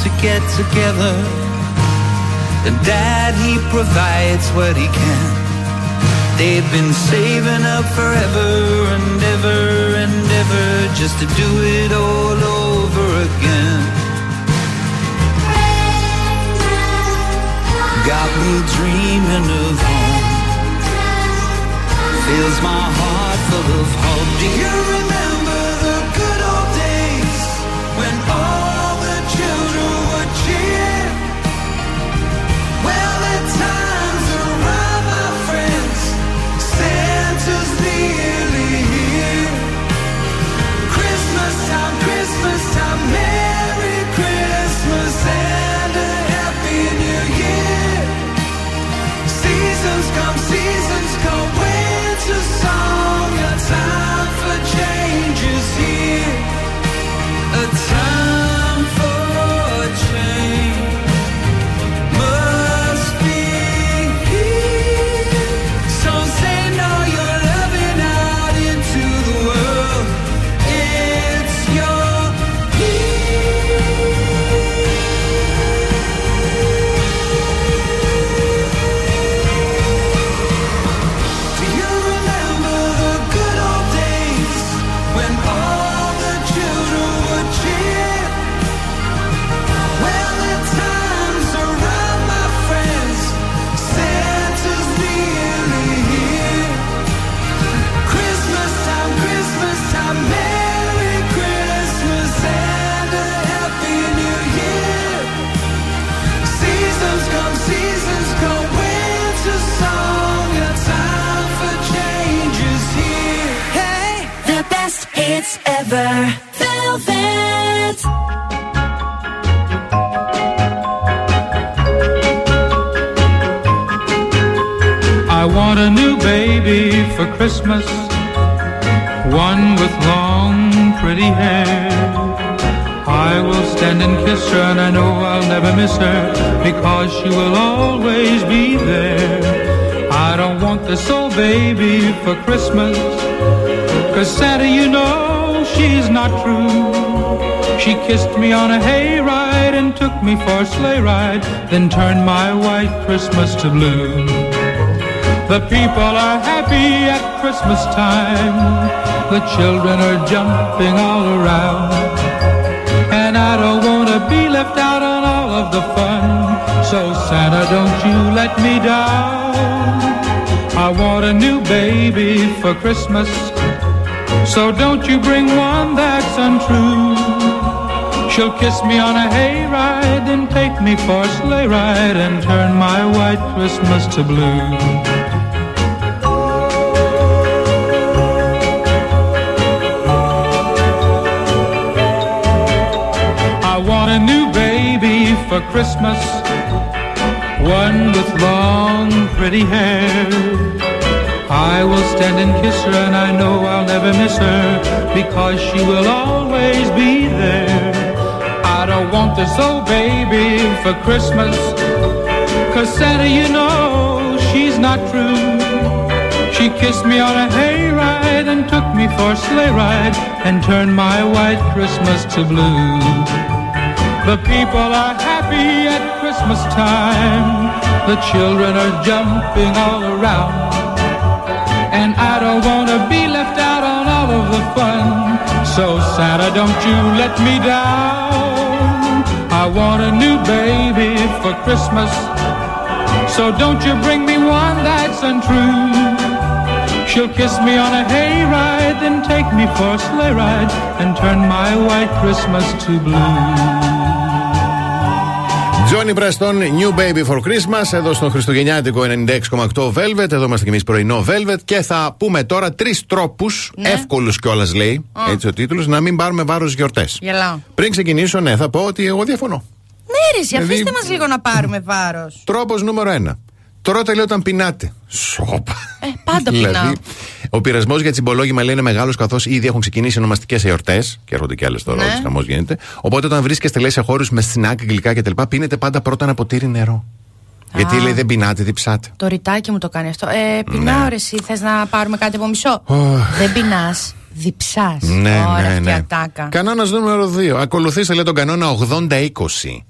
to get together. And dad, he provides what he can. They've been saving up forever and ever and ever just to do it all over again. Got me dreaming of home. Fills my heart full of hope. Do you remember Christmas, one with long, pretty hair. I will stand and kiss her, and I know I'll never miss her because she will always be there. I don't want this old baby for Christmas, cause Santa, you know, she's not true. She kissed me on a hayride and took me for a sleigh ride, then turned my white Christmas to blue. The people are happy at Christmas time. The children are jumping all around. And I don't want to be left out on all of the fun. So Santa, don't you let me down. I want a new baby for Christmas. So don't you bring one that's untrue. She'll kiss me on a hayride, then take me for a sleigh ride and turn my white Christmas to blue. For Christmas, one with long, pretty hair. I will stand and kiss her, and I know I'll never miss her because she will always be there. I don't want this old baby for Christmas, cause Santa, you know, she's not true. She kissed me on a hayride and took me for a sleigh ride and turned my white Christmas to blue. The people are happy at Christmas time. The children are jumping all around. And I don't want to be left out on all of the fun. So Santa, don't you let me down. I want a new baby for Christmas. So don't you bring me one that's untrue. She'll kiss me on a hayride, then take me for a sleigh ride and turn my white Christmas to blue. Johnny Preston, New Baby for Christmas, εδώ στο Χριστουγεννιάτικο 96,8 Velvet. Εδώ είμαστε κι εμείς πρωινό Velvet. Και θα πούμε τώρα τρεις τρόπους, Ναι. εύκολους κιόλας λέει, έτσι ο τίτλος, να μην πάρουμε βάρος γιορτές. Γελάω. Πριν ξεκινήσω, ναι, θα πω ότι εγώ διαφωνώ. Ναι, ρε, εσύ, Δηλαδή- αφήστε μας λίγο να πάρουμε βάρος. Τρόπος νούμερο ένα. Τρώτε λέει όταν πεινάτε. Σόπα. Ε, πάντα Δηλαδή, πεινάω. ο πειρασμός για τσιμπολόγημα λέει είναι μεγάλος καθώς ήδη έχουν ξεκινήσει ονομαστικές εορτές και έρχονται κι άλλες τώρα, Ναι. ναι. χαμός γίνεται. Οπότε όταν βρίσκεστε λέει σε χώρους με σνακ, γλυκά κτλ., πίνετε πάντα πρώτα ένα ποτήρι νερό. Γιατί λέει δεν πεινάτε, διψάτε. Το ρητάκι μου το κάνει αυτό. Ε, πεινάω, Ναι. ρε, εσύ θες να πάρουμε κάτι από μισό; Δεν πεινάς, διψάς. Ναι, Ωραία, ναι, αυτή η ναι. ατάκα. Κανόνας νούμερο 2. Ακολουθήστε λέει τον κανόνα 80-20.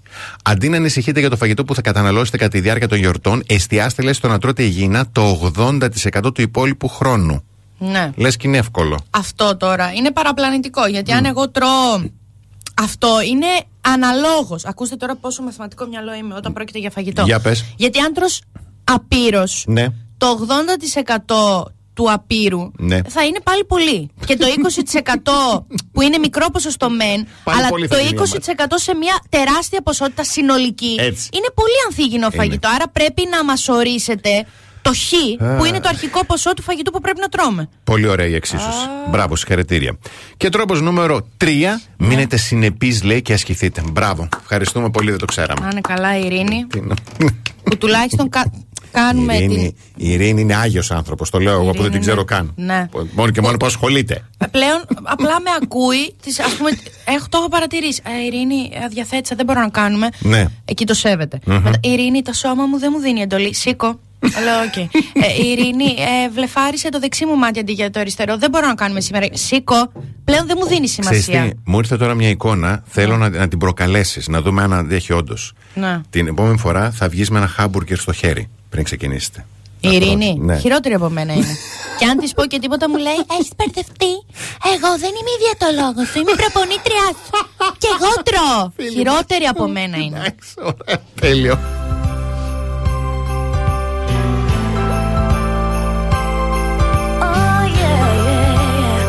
Αντί να ανησυχείτε για το φαγητό που θα καταναλώσετε κατά τη διάρκεια των γιορτών, εστιάστε λες στο να τρώτε υγιεινά το 80% του υπόλοιπου χρόνου. Ναι. Λες και είναι εύκολο. Αυτό τώρα είναι παραπλανητικό. Γιατί αν εγώ τρώω αυτό είναι αναλόγως. Ακούστε τώρα πόσο μαθηματικό μυαλό είμαι όταν πρόκειται για φαγητό. Για πες. Γιατί αν τρως απείρος, Ναι. το 80% του απείρου Ναι. θα είναι πάλι πολύ. Και το 20% που είναι μικρό ποσοστό μεν, Πάλι αλλά πολύ το θα γίνει 20% σε μια τεράστια ποσότητα συνολική Έτσι. είναι πολύ ανθίγυνο φαγητό. Άρα πρέπει να μας ορίσετε το χ, που είναι το αρχικό ποσό του φαγητού που πρέπει να τρώμε. Πολύ ωραία η εξίσωση. Μπράβο, συγχαρητήρια. Και τρόπος νούμερο 3. Μείνετε συνεπείς, λέει, και ασκηθείτε. Μπράβο. Ευχαριστούμε πολύ, δεν το ξέραμε. Να είναι καλά η Ειρήνη, Τι νο- που τουλάχιστον κα- κάνουμε η, την. Ειρήνη, η Ειρήνη είναι άγιος άνθρωπος. Το λέω εγώ που δεν Ειρήνη την ξέρω είναι- καν. Ναι. Μόνο και μόνο που ασχολείται. Πλέον απλά με ακούει. Της, ας πούμε, έχω, το έχω παρατηρήσει. Ε, Ειρήνη, αδιαθέτησα, δεν μπορώ να κάνουμε. Ναι. Εκεί το σέβεται. Μμμ. Μετά, Ειρήνη, το σώμα μου δεν μου δίνει εντολή. Σήκω. Λέω, οκ. Ε, Ειρήνη, ε, βλεφάρισε το δεξί μου μάτι αντί για το αριστερό. Δεν μπορώ να κάνουμε σήμερα. Σήκω. Πλέον δεν μου δίνει Ξέρεις σημασία. τι, μου ήρθε τώρα μια εικόνα. Θέλω να, να την προκαλέσεις, να δούμε αν αντέχει όντως. Ναι. Την επόμενη φορά θα βγεις με ένα χάμπουργκερ στο χέρι πριν ξεκινήσετε. Η Ειρήνη, Ναι. χειρότερη από μένα είναι. και αν της πω και τίποτα μου λέει, Έχεις μπερδευτεί. Εγώ δεν είμαι η διαιτολόγο σου, είμαι η προπονήτριά σου. και εγώ τρώω. χειρότερη από μένα είναι. Τέλειο. Oh yeah, yeah, yeah.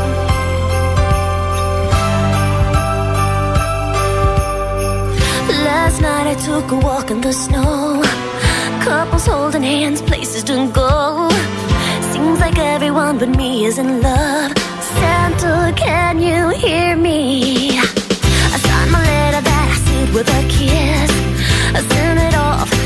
Last night I took a walk in the snow. Couples holding hands, places to go. Seems like everyone but me is in love. Santa, can you hear me? I signed my letter that I sealed with a kiss. I sent it off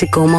Mexico.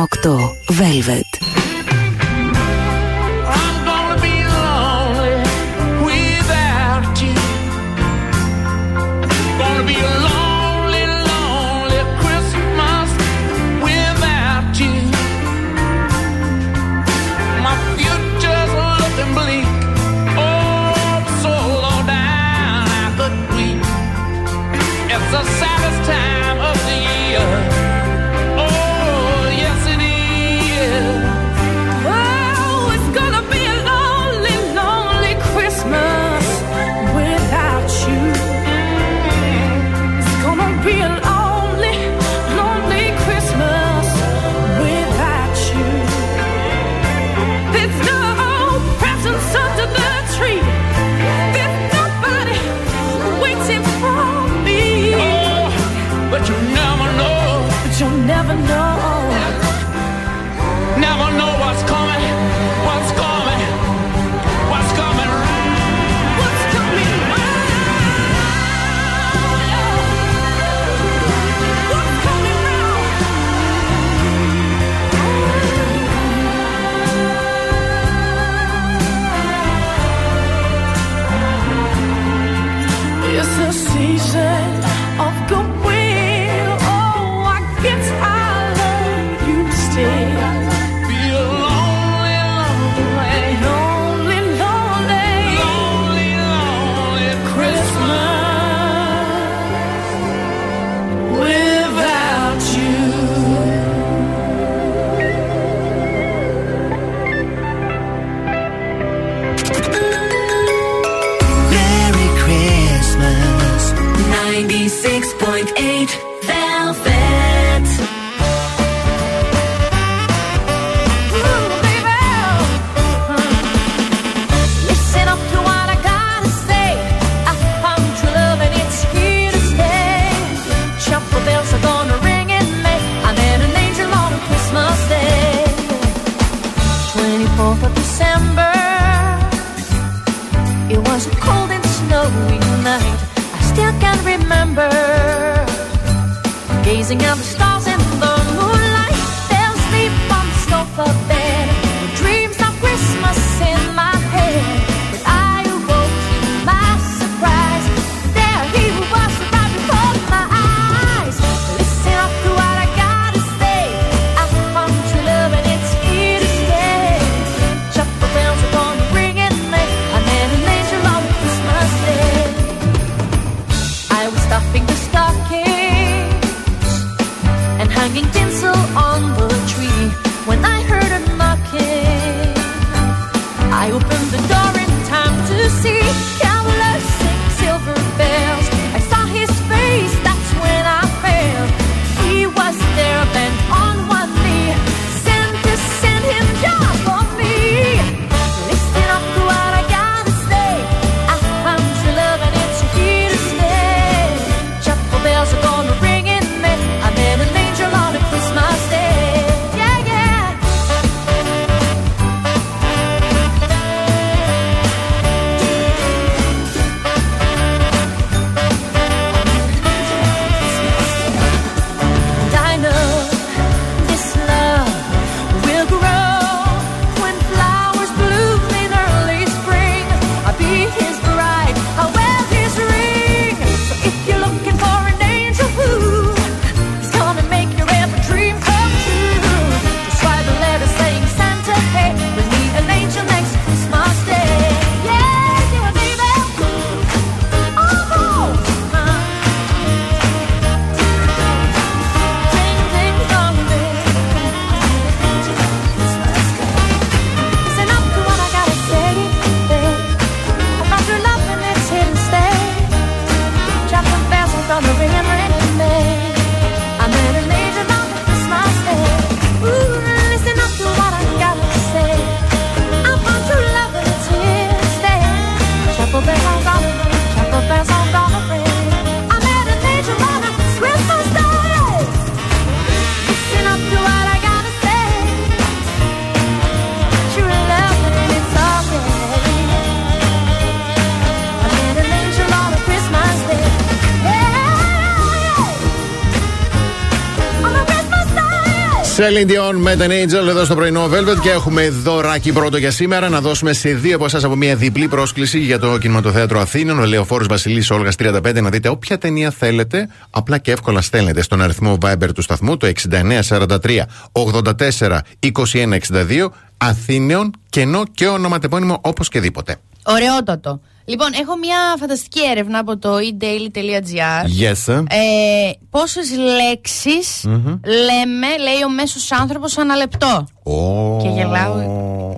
Celine Dion με τον Angel εδώ στο πρωινό Velvet και έχουμε δωράκι πρώτο για σήμερα να δώσουμε σε δύο από εσάς από μια διπλή πρόσκληση για το κινηματοθέατρο Αθήνων. Ο Λεωφόρος Βασιλής Όλγας 35 να δείτε όποια ταινία θέλετε. Απλά και εύκολα στέλνετε στον αριθμό Viber του σταθμού το 6943 84 21 62 Αθήνεων κενό και ονοματεπώνυμο όπως και δίποτε. Ωραιότατο. Λοιπόν, έχω μια φανταστική έρευνα από το edaily.gr. Yes. sir. Ε, Πόσες λέξεις Μμμ. λέμε, λέει ο μέσος άνθρωπος ανά λεπτό. Ο... Και γελάω.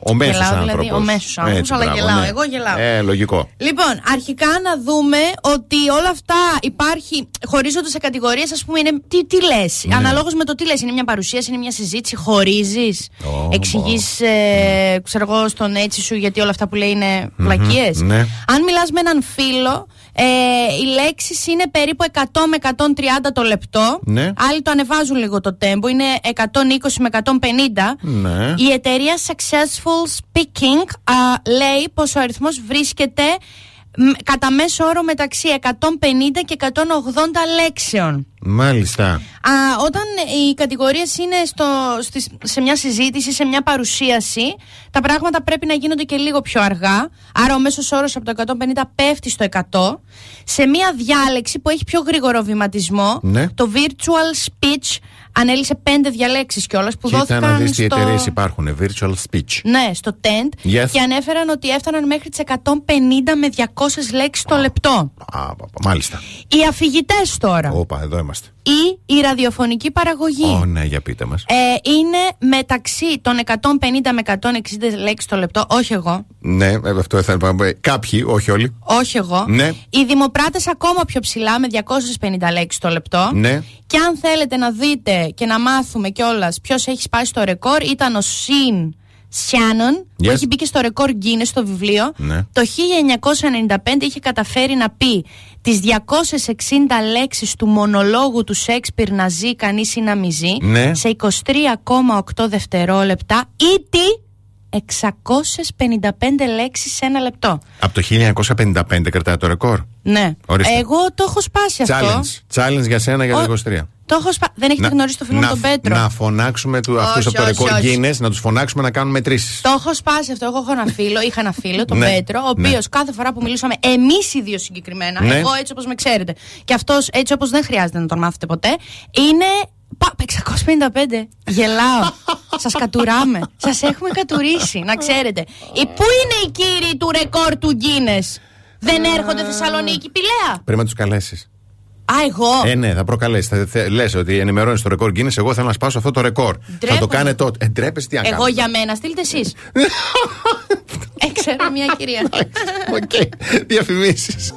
Ο μέσο Γελάω, άνθρωπο. δηλαδή, ο μέσος άνθρωπος, αλλά γελάω. Εγώ γελάω. Ε, λογικό. Λοιπόν, αρχικά να δούμε ότι όλα αυτά υπάρχει, χωρίζονται σε κατηγορίες, ας πούμε, είναι τι, τι λες. Ναι. Αναλόγως με το τι λες. Είναι μια παρουσίαση, είναι μια συζήτηση, χωρίζεις. Εξηγείς, ε, ξέρω εγώ, στον έτσι σου γιατί όλα αυτά που λέει είναι Μμμ, βλακίες. ναι. Αν μιλάς με έναν φίλο, ε, οι λέξεις είναι περίπου 100 με 130 το λεπτό. Ναι. Άλλοι το ανεβάζουν λίγο το τέμπο, είναι 120 με 150. Ναι. Η εταιρεία Successful Speaking α, λέει πως ο αριθμός βρίσκεται μ, κατά μέσο όρο μεταξύ 150 και 180 λέξεων. Μάλιστα. Α, όταν οι κατηγορίες είναι στο, στις- σε μια συζήτηση, σε μια παρουσίαση, τα πράγματα πρέπει να γίνονται και λίγο πιο αργά. Άρα ο μέσος όρος από το 150 πέφτει στο 100. Σε μια διάλεξη που έχει πιο γρήγορο βηματισμό, Ναι. το virtual speech ανέλησε πέντε διαλέξεις κιόλας που Κοίτα δόθηκαν να δεις τι στο... εταιρείες υπάρχουν. Virtual speech. Ναι, στο tent Yes. και ανέφεραν ότι έφταναν μέχρι τις 150 με 200 λέξεις το λεπτό. Α, πα- πα- μάλιστα. Οι αφηγητές τώρα Όπα, εδώ είμαστε. Ή η ραδιοφωνική παραγωγή Ω, ναι, για πείτε μας. ε, είναι μεταξύ των 150 με 160 λέξεις το λεπτό. Όχι εγώ. Ναι, ε, αυτό θα πάμε. Κάποιοι, όχι όλοι. Όχι εγώ. Ναι. Οι δημοπράτες ακόμα πιο ψηλά με 250 λέξεις το λεπτό. Ναι. Και αν θέλετε να δείτε και να μάθουμε κιόλας ποιος έχει σπάσει το ρεκόρ, ήταν ο Σιν Σιάνον, που Yes. έχει μπει και στο ρεκόρ Guinness στο βιβλίο. Ναι. Το 1995 είχε καταφέρει να πει τις 260 λέξεις του μονολόγου του Σέξπιρ να ζει κανείς ή να μη ζει Ναι. σε 23,8 δευτερόλεπτα ή τι 655 λέξεις σε ένα λεπτό. Από το 1955 κρατάει το ρεκόρ. Ναι. Ορίστε. Εγώ το έχω σπάσει αυτό. Challenge. Challenge για σένα για το 23. Το έχω σπα... Δεν έχετε γνωρίσει το φίλο μου να, τον Πέτρο; να φωνάξουμε του, Όχι, αυτούς από το όχι, ρεκόρ όχι. Guinness, να τους φωνάξουμε να κάνουν μετρήσεις. Το έχω σπάσει αυτό. Εγώ έχω ένα φίλο, είχα ένα φίλο, τον Ναι, Πέτρο, ο οποίος ναι. κάθε φορά που μιλούσαμε, εμείς οι δύο συγκεκριμένα, Ναι. εγώ έτσι όπως με ξέρετε, και αυτός έτσι όπως δεν χρειάζεται να τον μάθετε ποτέ, είναι. Πα, 655. Γελάω. Σας κατουράμε. Σας έχουμε κατουρίσει, να ξέρετε. Ε, Πού είναι οι κύριοι του ρεκόρ του Guinness, Δεν έρχονται Θεσσαλονίκη, Πηλαία. Πρέπει να τους καλέσεις. Α, εγώ. Ε, ναι, θα προκαλέσει. Θα, θα, λες ότι ενημερώνεις το ρεκόρ Guinness. Εγώ θέλω να σπάσω αυτό το ρεκόρ. Θα το Ντρέπομαι. κάνετε τότε. Ε, ντρέπεσαι τι να Εγώ κάνεις. για μένα, στείλτε εσείς. ε, ξέρω μια κυρία. Οκ. Διαφημίσεις.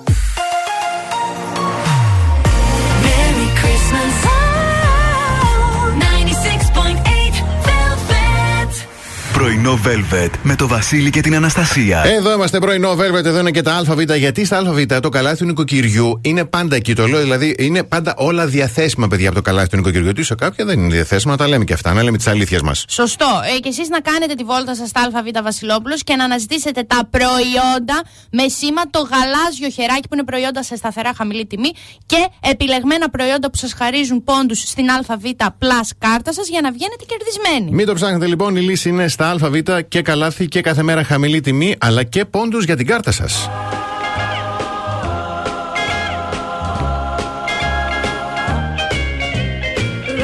Πρωινό Velvet με το Βασίλη και την Αναστασία. Εδώ είμαστε πρωινό, Velvet. Εδώ είναι και τα ΑΒ. Γιατί στα ΑΒ το καλάθι του νοικοκυριού είναι πάντα εκεί. Το λέω δηλαδή είναι πάντα όλα διαθέσιμα, παιδιά, από το καλάθι του νοικοκυριού. Τι σε κάποια δεν είναι διαθέσιμα, τα λέμε και αυτά. Να λέμε τις αλήθειες μας. Σωστό. Ε, και εσείς να κάνετε τη βόλτα σας στα ΑΒ Βασιλόπουλος και να αναζητήσετε τα προϊόντα με σήμα το γαλάζιο χεράκι που είναι προϊόντα σε σταθερά χαμηλή τιμή και επιλεγμένα προϊόντα που σας χαρίζουν πόντους στην ΑΒ Plus κάρτα σας για να βγαίνετε κερδισμένοι. Μην το ψάχνετε λοιπόν, η λύση είναι στα ΑΒ και καλάθι και κάθε μέρα χαμηλή τιμή, αλλά και πόντου για την κάρτα σα.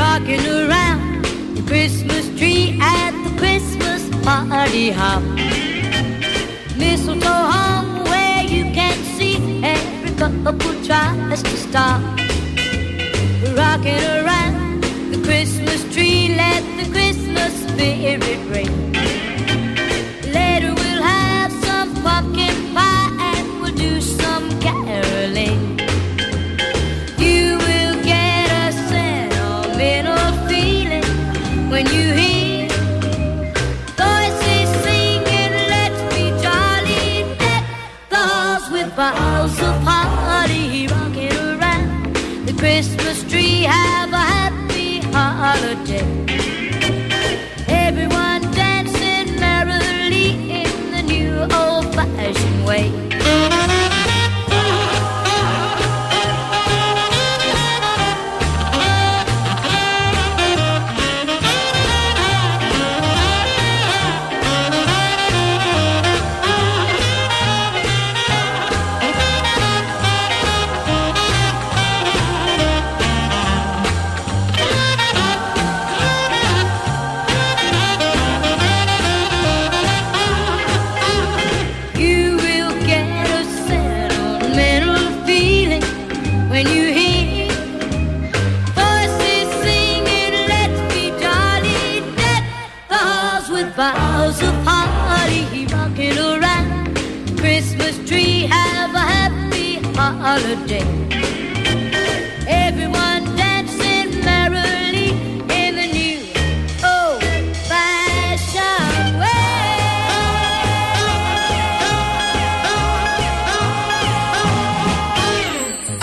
Rocking around the Christmas tree at the Christmas party hop. Mistletoe hung where you can see every couple tries to stop. Rocking around the Christmas tree, let the Christmas spirit ring. Later we'll have some pumpkin pie and we'll do some caroling. You will get a sentimental feeling when you hear voices singing, let's be jolly. The halls with boughs of holly rocking around the Christmas tree. holiday. Everyone dancing merrily in the new old fashioned way.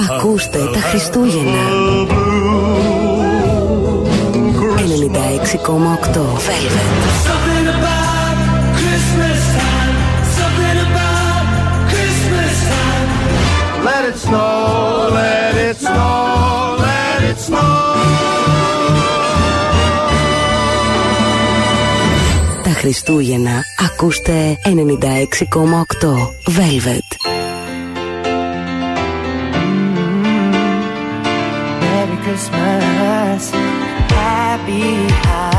Ακούστε τα Χριστούγεννα. 96,8 Velvet. Χριστούγεννα ακούστε 96,8 Velvet. Merry Christmas, happy, happy.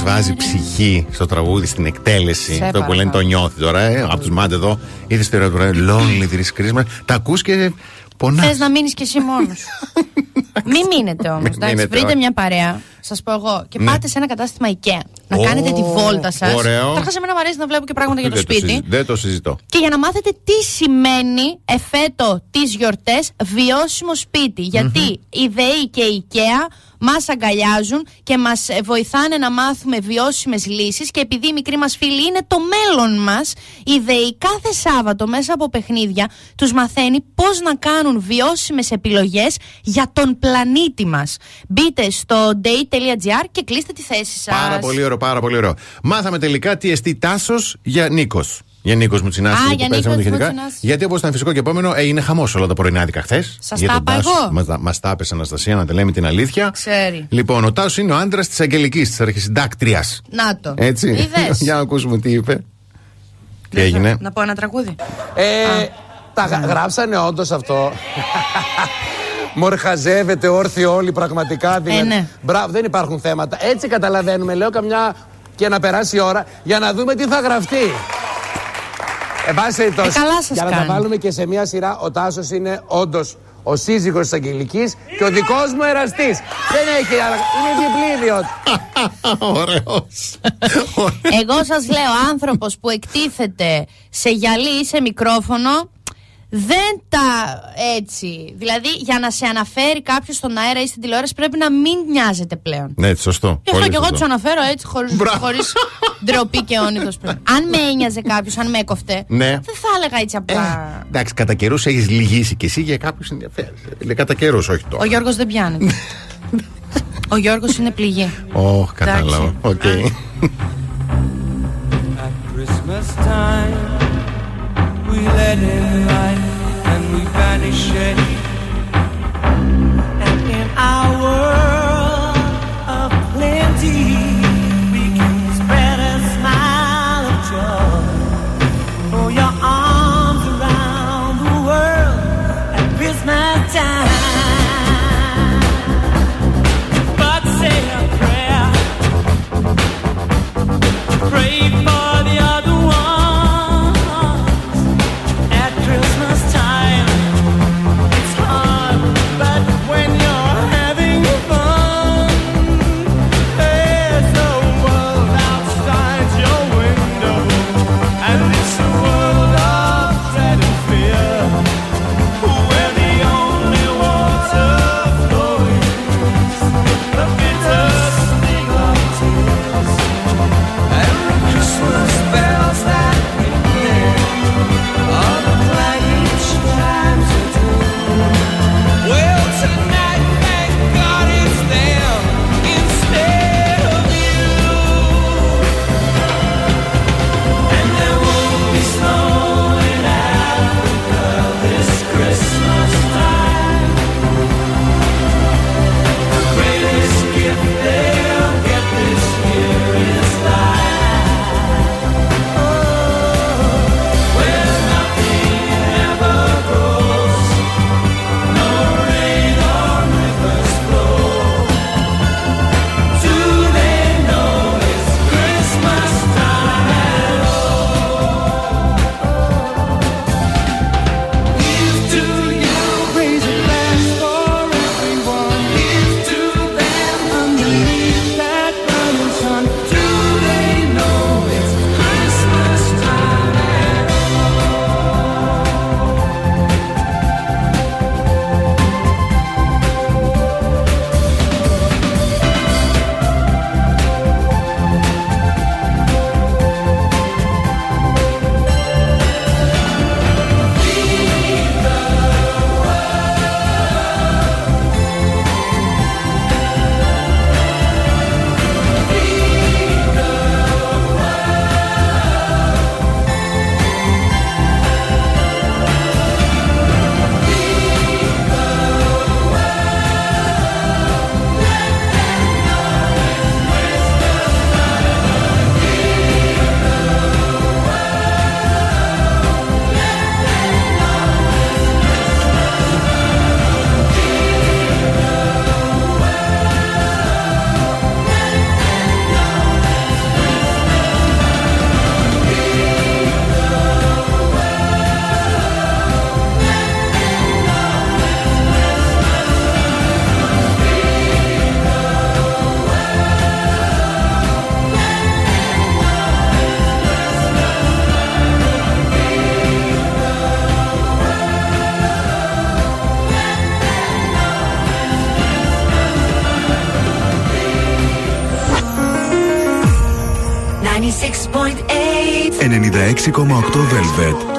Ο καλλιτέχνη βάζει ψυχή στο τραγούδι, στην εκτέλεση. Σε αυτό που λένε το νιώθει τώρα, ε, από τους μάτε εδώ. Είδες τη τώρα Lonely this Christmas. Τα ακούς και πονάς. Θες να μείνεις κι εσύ μόνος. Μην μείνετε όμως. μείνετε, Βρείτε όχι. μια παρέα, σας πω εγώ, και Ναι. πάτε σε ένα κατάστημα IKEA. Να Ω, κάνετε τη βόλτα σας. ωραίο. Καταρχά, εμένα μου αρέσει να βλέπω και πράγματα για το Δεν το σπίτι. συζη- Δεν το συζητώ. Και για να μάθετε τι σημαίνει εφέτο τις γιορτές βιώσιμο σπίτι. Γιατί η ΔΕΗ και η IKEA μας αγκαλιάζουν και μας βοηθάνε να μάθουμε βιώσιμες λύσεις. Και επειδή οι μικροί μας φίλοι είναι το μέλλον μας, η ΔΕΗ κάθε Σάββατο μέσα από παιχνίδια τους μαθαίνει πώς να κάνουν βιώσιμες επιλογές για τον πλανήτη μας. Μπείτε στο day.gr και κλείστε τη θέση σας. Πάρα πολύ ωραίο, πάρα πολύ ωραίο. Μάθαμε τελικά τι εστί τάσος για Νίκος. Για Νίκος Μουτσινάση Α, που για παίζαμε Νίκος το γενικά. Μουτσινάση. Γιατί όπως ήταν φυσικό και επόμενο, έγινε χαμός όλα τα πρωινάδικα χθες. Σας τα είπα εγώ. Μας τα έπεσε Αναστασία, να τα λέμε την αλήθεια. Ξέρει. Λοιπόν, ο Τάσος είναι ο άντρας της Αγγελικής, της αρχισυντάκτριας. Να το. Έτσι. Είδες; Για να ακούσουμε τι είπε. Τι έγινε. Να πω ένα τραγούδι. Ε, τα γα- γράψανε όντως αυτό. Μορχαζεύεται όρθιο όλοι πραγματικά. Δηλαδή. ναι. Μπράβο, δεν υπάρχουν θέματα. Έτσι καταλαβαίνουμε, λέω καμιά και να περάσει η ώρα για να δούμε τι θα γραφτεί. Εν πάση περιπτώσει, Ε, καλά σας για να τα κάνει. βάλουμε και σε μία σειρά, ο Τάσος είναι όντως ο σύζυγος της Αγγελικής και ο δικός μου εραστής. Δεν έχει άλλα. Είναι διπλή ιδιότητα. Ωραίος. Εγώ σας λέω, άνθρωπος που εκτίθεται σε γυαλί ή σε μικρόφωνο, δεν τα έτσι. Δηλαδή, για να σε αναφέρει κάποιος στον αέρα ή στην τηλεόραση, πρέπει να μην νοιάζεται πλέον. Ναι, σωστό. Γι' αυτό Πολύ και εγώ σωστό. τους αναφέρω έτσι, χωρί ντροπή και όνειδος. αν με ένοιαζε κάποιος, αν με έκοφτε, Ναι. δεν θα έλεγα έτσι απλά. Εντάξει, κατά καιρούς έχεις λυγίσει και εσύ για κάποιους ενδιαφέρει. Λέει κατά καιρούς, όχι Ο τώρα. Γιώργος δεν πιάνεται. Ο Γιώργος είναι πληγή. Ωχ, κατάλαβα. OK. Christmas time, we let in light and we banish shade. Velvet.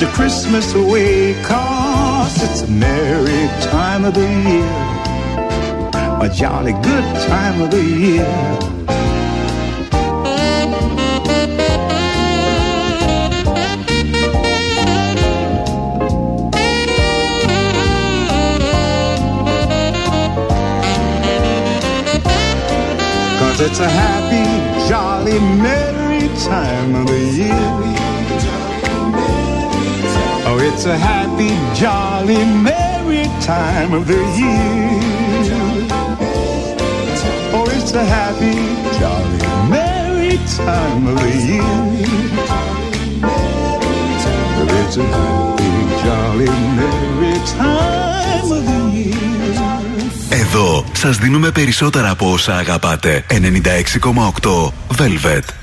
the Christmas away, cause it's a merry time of the year, a jolly good time of the year. It's a happy, jolly, merry time of the year. it's a happy, jolly, merry time of the year. Oh, it's a happy, jolly, merry time of the year. It's a happy, jolly, merry time of the year. Εδώ σας δίνουμε περισσότερα από όσα αγαπάτε. 96,8 Velvet.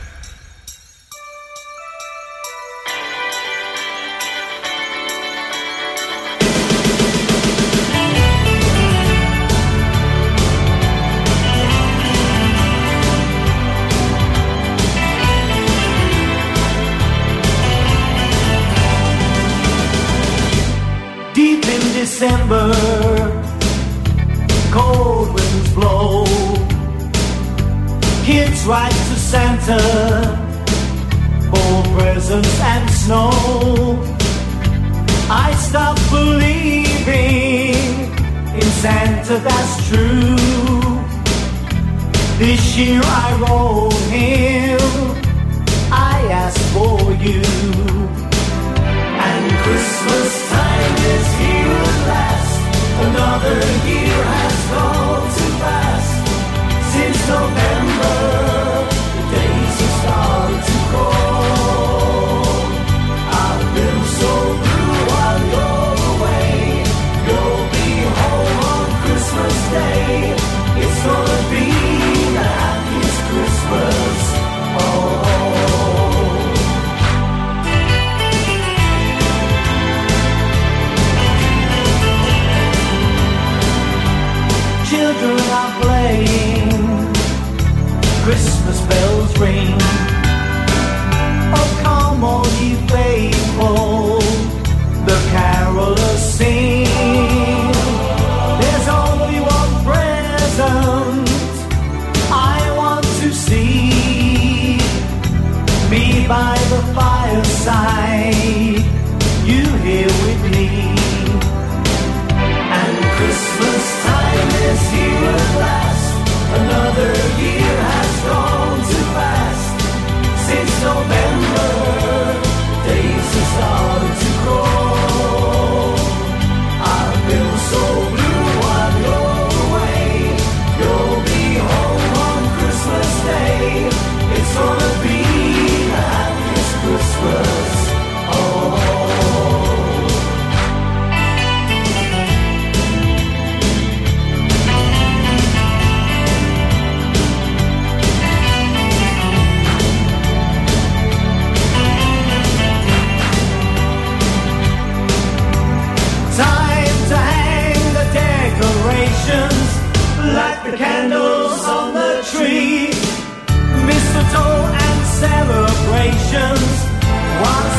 This year I wrote him, I asked for you. And Christmas time is here at last. Another year has gone too fast since November.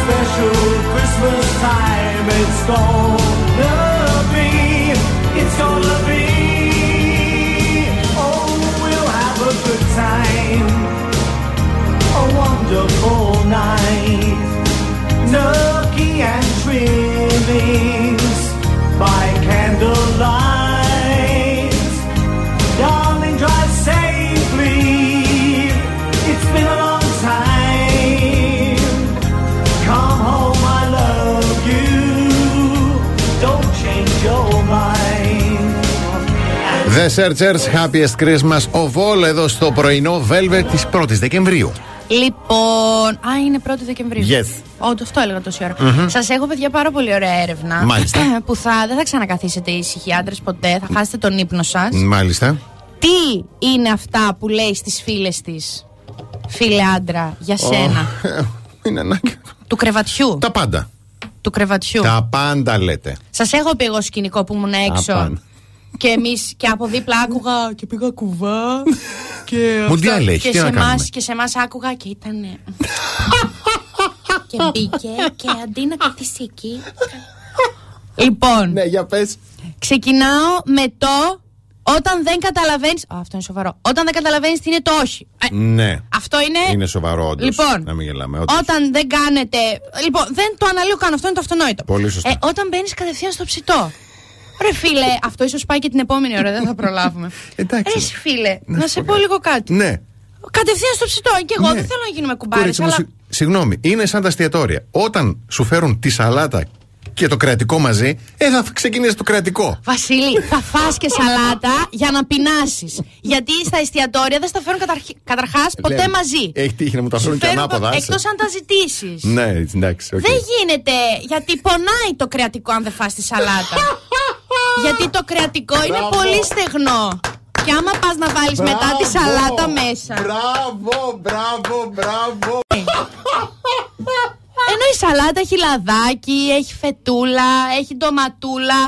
Special Christmas time it's gonna be. It's gonna be. Oh, we'll have a good time. A wonderful night. Turkey and trimmings by candlelight. The Searchers, Happiest Christmas of all εδώ στο πρωινό Velvet της 1η Δεκεμβρίου. Λοιπόν. Α, είναι 1η Δεκεμβρίου. Yes. Όντως, αυτό έλεγα τόση ώρα. Μμμ. Σας έχω, παιδιά, πάρα πολύ ωραία έρευνα. Μάλιστα. Που θα, δεν θα ξανακαθίσετε ήσυχοι άντρες ποτέ. Θα χάσετε τον ύπνο σας. Μάλιστα. Τι είναι αυτά που λέει στις φίλες της, φίλε άντρα, για σένα; Είναι ανάγκη. Του κρεβατιού. Τα πάντα. Του κρεβατιού. Τα πάντα λέτε. Σας έχω πει εγώ σκηνικό που ήμουν Τα έξω. Πάντα. Και εμείς και από δίπλα άκουγα και πήγα κουβά. και Μουντιάλ έχει, και, τι σε να εμάς, κάνουμε; και σε εμάς άκουγα και ήταν. και μπήκε και αντί να καθίσει εκεί. λοιπόν. Ναι, για πες. Ξεκινάω με το όταν δεν καταλαβαίνει. Αυτό είναι σοβαρό. Όταν δεν καταλαβαίνεις τι είναι το όχι. Ε, Ναι. Αυτό είναι. Είναι σοβαρό, όντως. Λοιπόν, Να μην γελάμε. όντως. Όταν δεν κάνετε. Λοιπόν, δεν το αναλύω καν. Αυτό είναι το αυτονόητο. Πολύ σωστά. Ε, όταν μπαίνεις κατευθείαν στο ψητό. Ρε φίλε, αυτό ίσως πάει και την επόμενη ώρα, δεν θα προλάβουμε. Εντάξει. Ρε φίλε, να, σε πω λίγο κάτι. Ναι. Κατευθείαν στο ψητό. Και εγώ Ναι. δεν θέλω να γίνουμε κουμπάρες. Κορίτσι μου, Αλλά... συγ- συγγνώμη, είναι σαν τα εστιατόρια. Όταν σου φέρουν τη σαλάτα και το κρατικό μαζί, ε, θα ξεκινήσει το κρατικό. Βασίλη, θα φας και σαλάτα για να πεινάσεις. Γιατί στα εστιατόρια δεν στα φέρουν καταρχάς ποτέ Λέμε, μαζί. Έχει τύχει να μου τα φέρουν και ανάποδα. άσε. Εκτός αν τα ζητήσεις. Ναι, εντάξει, οκ. Δεν γίνεται, γιατί πονάει το κρεατικό αν δεν φας τη σαλάτα. γιατί το κρεατικό είναι Μπράβο. πολύ στεγνό. Και άμα πας να βάλεις μετά τη Μπράβο. σαλάτα μέσα. Μπράβο, μπράβο, μπράβο. Ενώ η σαλάτα έχει λαδάκι, έχει φετούλα, έχει ντοματούλα.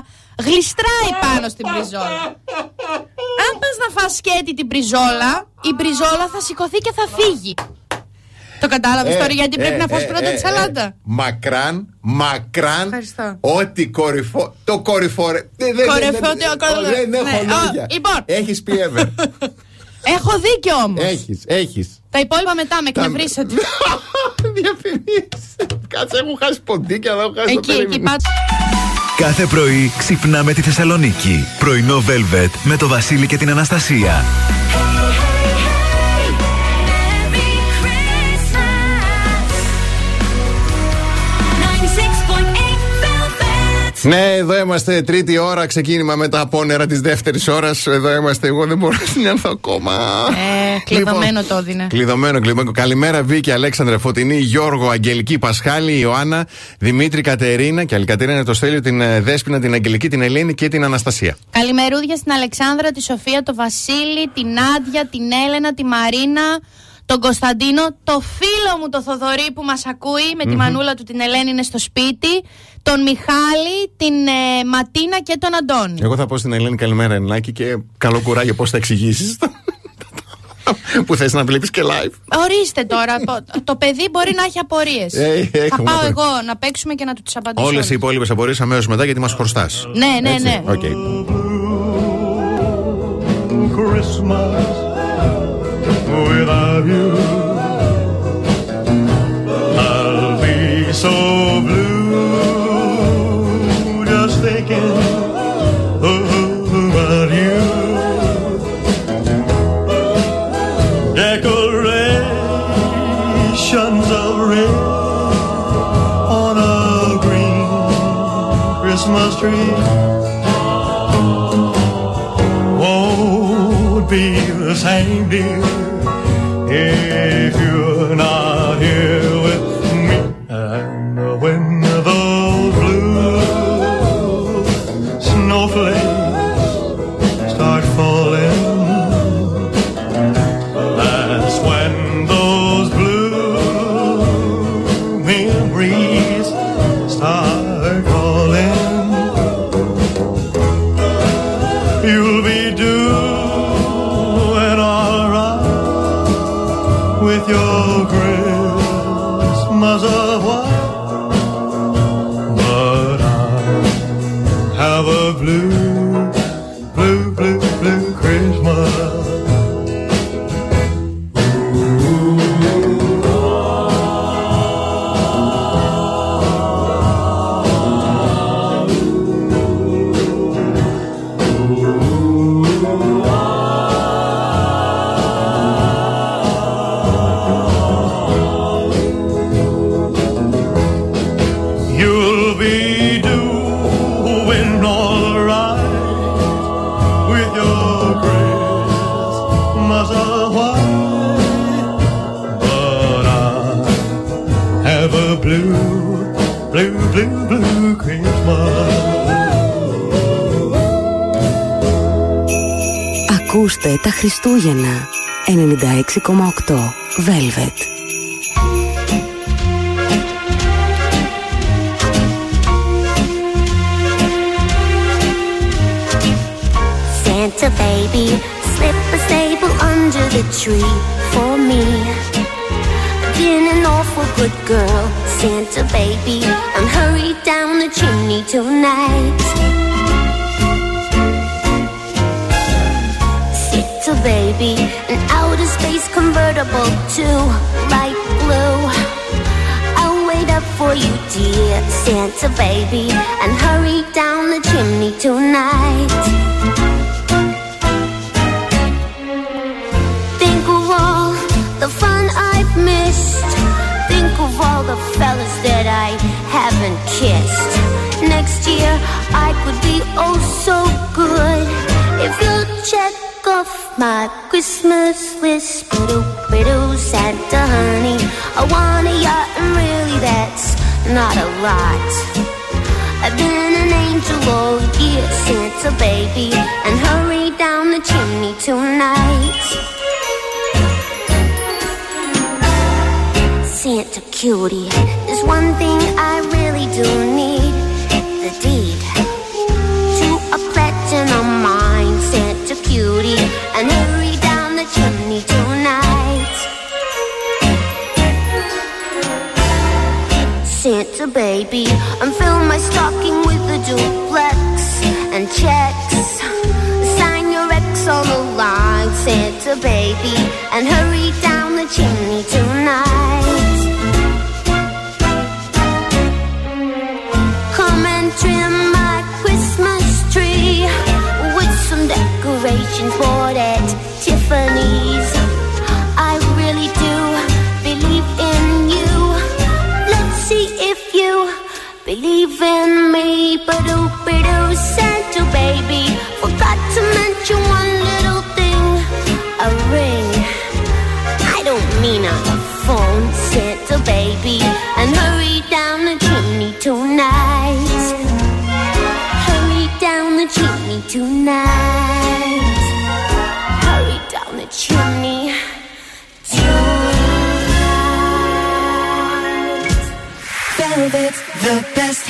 Γλιστράει πάνω στην μπριζόλα. Αν πας να φας σκέτη την μπριζόλα, η μπριζόλα θα σηκωθεί και θα φύγει. Το κατάλαβες Ε, τώρα γιατί πρέπει ε, να φας ε, πρώτα ε, τη ε, σαλάτα; Μακράν, μακράν. Ευχαριστώ. Ό,τι κορυφό. Το κορυφόρε. Δεν, δεν, Κορυφό, δεν, τι- ο κορυφό- δεν έχω ναι, ο, λόγια. λοιπόν. Έχεις πει ever. Έχω δίκιο όμως. Έχεις, έχεις. Τα υπόλοιπα μετά με Τα- εκνευρίσατε. Κάτσε, έχω χάσει ποντίκια, δεν έχω χάσει το εκεί, εκεί περίμενο. πάτε. Κάθε πρωί ξυπνάμε τη Θεσσαλονίκη. Πρωινό Velvet με το Βασίλη και την Αναστασία. Ναι, εδώ είμαστε τρίτη ώρα, ξεκίνημα με τα απόνερα της δεύτερης ώρας. Εδώ είμαστε, εγώ δεν μπορώ να συνέλθω ακόμα. Ε, κλειδωμένο το έδινε. Κλειδωμένο, κλειδωμένο. Καλημέρα, Βίκη, Αλέξανδρε, Φωτεινή, Γιώργο, Αγγελική, Πασχάλη, Ιωάννα, Δημήτρη, Κατερίνα. Και άλλη Κατερίνα είναι το Στέλιο, την ε, Δέσποινα, την Αγγελική, την Ελένη και την Αναστασία. Καλημερούδια στην Αλεξάνδρα, τη Σοφία, τον Βασίλη, την Άντια, την Έλενα, τη Μαρίνα, τον Κωνσταντίνο, το φίλο μου το Θοδωρή που μας ακούει με τη Μμμ. μανούλα του την Ελένη είναι στο σπίτι, τον Μιχάλη, την ε, Ματίνα και τον Αντώνη. Εγώ θα πω στην Ελένη καλημέρα, Εννάκη, και καλό κουράγιο πώς θα εξηγήσεις. που θες να βλέπεις και live. Ορίστε τώρα, το, το παιδί μπορεί να έχει απορίες. Ε, θα έχουμε πάω απορίες. εγώ να παίξουμε και να του τις απαντήσω. Όλες οι όλες. υπόλοιπες απορίες αμέσως μετά γιατί μας χρωστάς. Ναι, ναι, ναι. OK. Christmas without you. I'll be so street. Ακούστε τα Χριστούγεννα 96,8 Velvet. Santa baby, slip a sable under the tree for me. I've been an awful good girl, Santa baby, and hurry down the chimney tonight. Baby, an outer space convertible to light blue. I'll wait up for you, dear Santa baby, and hurry down the chimney tonight. Think of all the fun I've missed. Think of all the fellas that I haven't kissed. Next year I could be oh so good if you'll off my Christmas list. Biddle, biddle, Santa honey. I want a yacht and really that's not a lot. I've been an angel all year, Santa baby, and hurry down the chimney tonight. Santa cutie, there's one thing I really do need the deed Baby, and hurry down the chimney tonight. Come and trim my Christmas tree with some decorations bought at Tiffany's. I really do believe in you. Let's see if you believe in me. Ba-doo, ba-doo, Santa baby. Forgot to mention one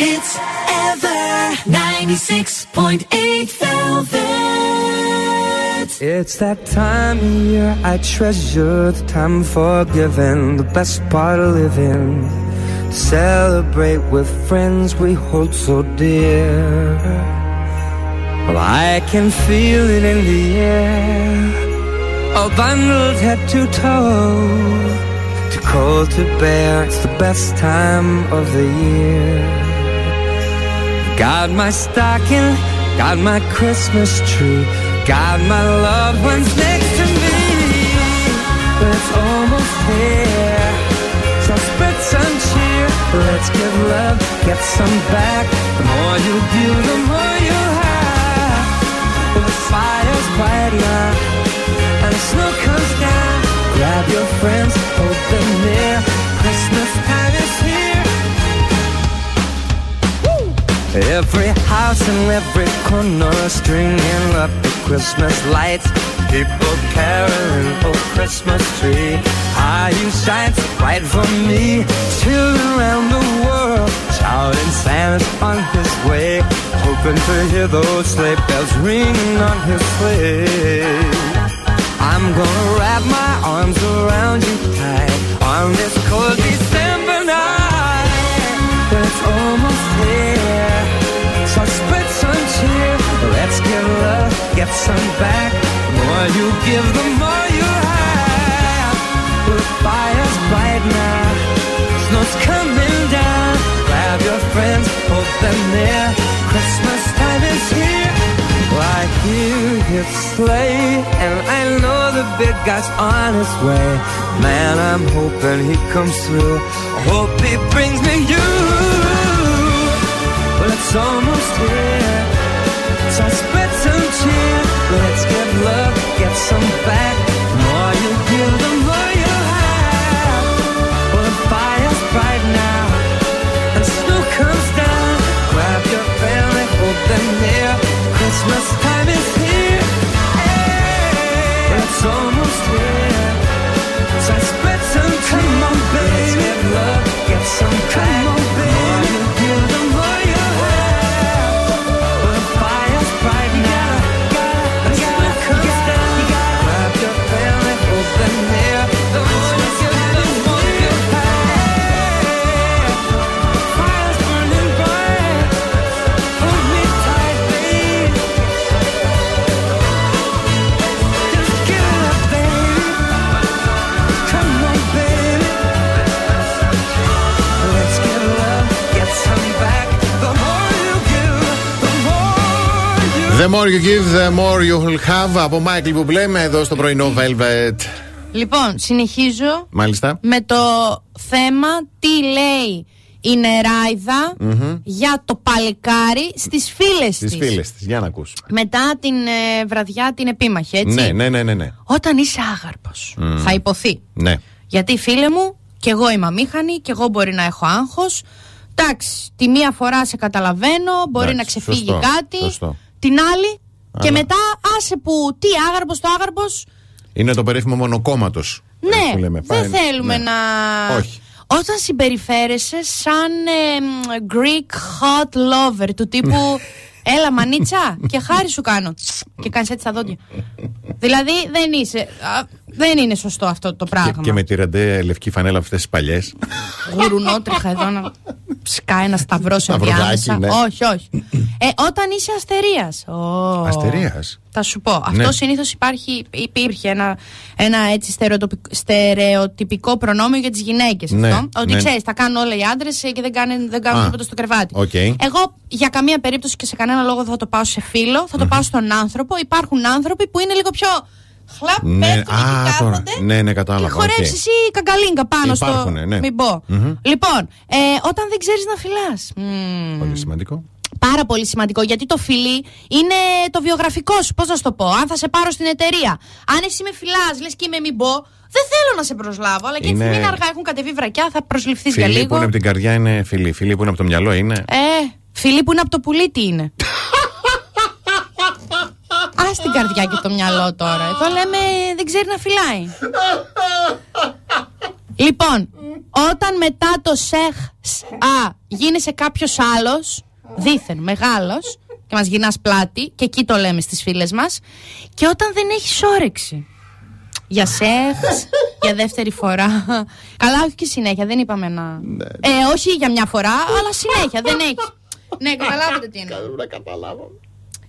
hits ever. 96.8 Velvet. It's that time of year I treasure the time for giving, the best part of living. Celebrate with friends we hold so dear. Well, I can feel it in the air, all bundled head to toe. Too cold to bear, it's the best time of the year. Got my stocking, got my Christmas tree, got my loved ones next to me. It's almost here, so spread some cheer. Let's give love, get some back. The more you give, the more you have. The fire's quite low and the snow comes down, grab your friends, them near. Christmas time is here. Every house and every corner stringing up the Christmas lights. People caroling, for Christmas tree. How you shine so bright for me. Children around the world shouting Santa's on his way. Hoping to hear those sleigh bells ringing on his sleigh. I'm gonna wrap my arms around you tight on this cold December it's almost here. So spread some cheer. Let's give love, get some back. The more you give, the more you have. The fire's. Snow's coming down. Grab your friends, hold them near. Hear his sleigh, and I know the big guy's on his way. Man, I'm hoping he comes through. I hope he brings me you. Well, it's almost here. So spread some cheer. Let's give love, get some back. The more you give, the more you have. Well, the fire's bright now, and snow comes down. Grab your family, hold them near. Christmas somos tres. The more you give, the more you will have. Από Michael που λέμε εδώ στο πρωινό Velvet. Λοιπόν, συνεχίζω Μάλιστα. με το θέμα τι λέει η νεράιδα Μμμ. για το παλικάρι στις φίλες Στις της. φίλες της, για να ακούς. Μετά την ε, βραδιά την επίμαχη, έτσι. Ναι, ναι, ναι, ναι. ναι. Όταν είσαι άγαρπος, Μμ. θα υποθεί. ναι. Γιατί φίλε μου, κι εγώ είμαι αμήχανη, κι εγώ μπορεί να έχω άγχος. Εντάξει, τη μία φορά σε καταλαβαίνω, μπορεί Εντάξει, να ξεφύγει σωστό, κάτι. σωστό. Την άλλη, και Αλλά- μετά άσε που τι άγαρπος το άγαρπος. Είναι το περίφημο μονοκόμματος. Ναι, που λέμε. δεν Πάει- θέλουμε ναι. να. Όχι. Όταν συμπεριφέρεσαι σαν ε, μ, Greek hot lover του τύπου Έλα μανίτσα και χάρη σου κάνω Και κάνεις έτσι τα δόντια Δηλαδή δεν είσαι α, Δεν είναι σωστό αυτό το Και, πράγμα και με τη ραντέ λευκή φανέλα αυτές τις παλιές. Γουρουνότριχα εδώ να σκάει ένα σταυρό Σταυροδάκι, ενδιάμεσα ναι. Όχι όχι ε, Όταν είσαι αστερίας Ω. Αστερίας. Θα σου πω. Ναι. Αυτό συνήθως υπάρχει, υπήρχε ένα, ένα έτσι στερεοτοπικ- στερεοτυπικό προνόμιο για τις γυναίκες. Ναι, αυτό. Ότι ναι. ξέρεις, τα κάνουν όλα οι άντρες και δεν κάνουν, δεν κάνουν Α, τίποτα στο κρεβάτι. οκ. Εγώ για καμία περίπτωση και σε κανένα λόγο δεν θα το πάω σε φίλο, θα το πάω στον άνθρωπο. Υπάρχουν άνθρωποι που είναι λίγο πιο. Χλαπ, Ναι, πέφτουν εκεί α, τώρα. κάθονται Ναι, ναι, και κατάλαβα. χορεύει οκ. εσύ καγκαλίνκα πάνω Υπάρχουνε, στο. ναι. Μην πω. Μμμ. Λοιπόν, ε, όταν δεν ξέρεις να φιλάς. Πολύ σημαντικό. Πάρα πολύ σημαντικό γιατί το φιλί είναι το βιογραφικό σου. Πώς να σου το πω, Αν θα σε πάρω στην εταιρεία, αν εσύ με φιλάς, λες και είμαι μην πω, δεν θέλω να σε προσλάβω. Αλλά και Είναι- τη στιγμή είναι αργά, έχουν κατεβεί βρακιά, θα προσληφθείς για Φιλί λίγο. που είναι από την καρδιά είναι φιλί. Φιλί που είναι από το μυαλό είναι. Ε, φιλί που είναι από το πουλί, τι είναι; Α την καρδιά και το μυαλό τώρα. Εδώ λέμε δεν ξέρει να φυλάει. Λοιπόν, όταν μετά το σεχ σ, α γίνεσαι κάποιος άλλος, δίθεν μεγάλος, και μας γυρνάς πλάτη, και εκεί το λέμε στις φίλες μας, και όταν δεν έχεις όρεξη. Για σεξ, για δεύτερη φορά. Καλά, όχι και συνέχεια, δεν είπαμε να. Ε, όχι για μια φορά, αλλά συνέχεια, δεν έχει. Ναι, καταλάβατε τι είναι.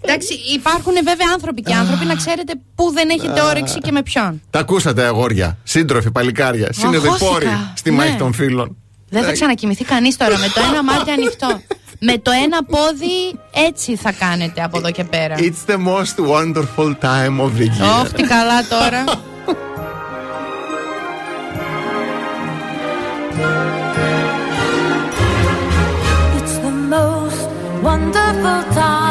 Εντάξει, υπάρχουν βέβαια άνθρωποι και άνθρωποι να ξέρετε πού δεν έχετε όρεξη και με ποιον. Τα ακούσατε, αγόρια. Σύντροφοι, παλικάρια. Συνοδοιπόροι Αγχώθηκα. στη Ναι. μάχη των φίλων. Δεν θα ξανακοιμηθεί κανείς τώρα με το ένα μάτι ανοιχτό. με το ένα πόδι έτσι θα κάνετε από εδώ και πέρα. It's the most wonderful time of the year. Όχι, τι καλά τώρα. It's the most wonderful time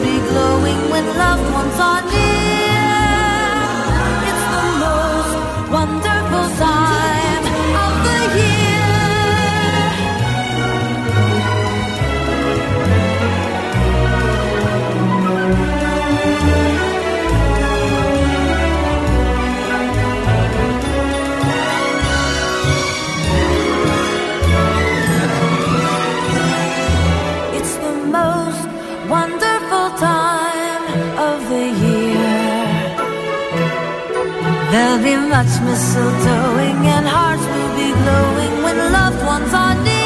glowing when loved ones are near. It's the most wonderful time There'll be much mistletoeing and hearts will be glowing when loved ones are near.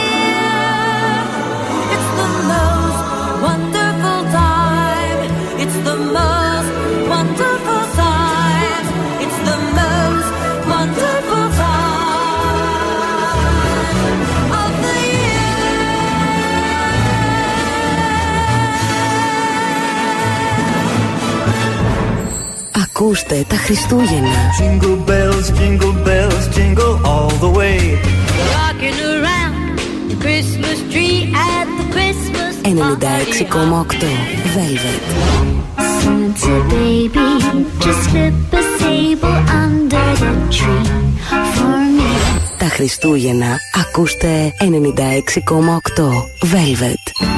Ακούστε τα Χριστούγεννα. Jingle bells, jingle bells, jingle all the way. Rocking around the Christmas tree at the Christmas 96,8 Velvet. Santa baby, just slip a sable under the tree for me. Τα Χριστούγεννα ακούστε 96,8 Velvet.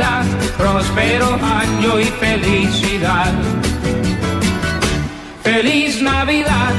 Navidad, próspero año y felicidad. Feliz Navidad,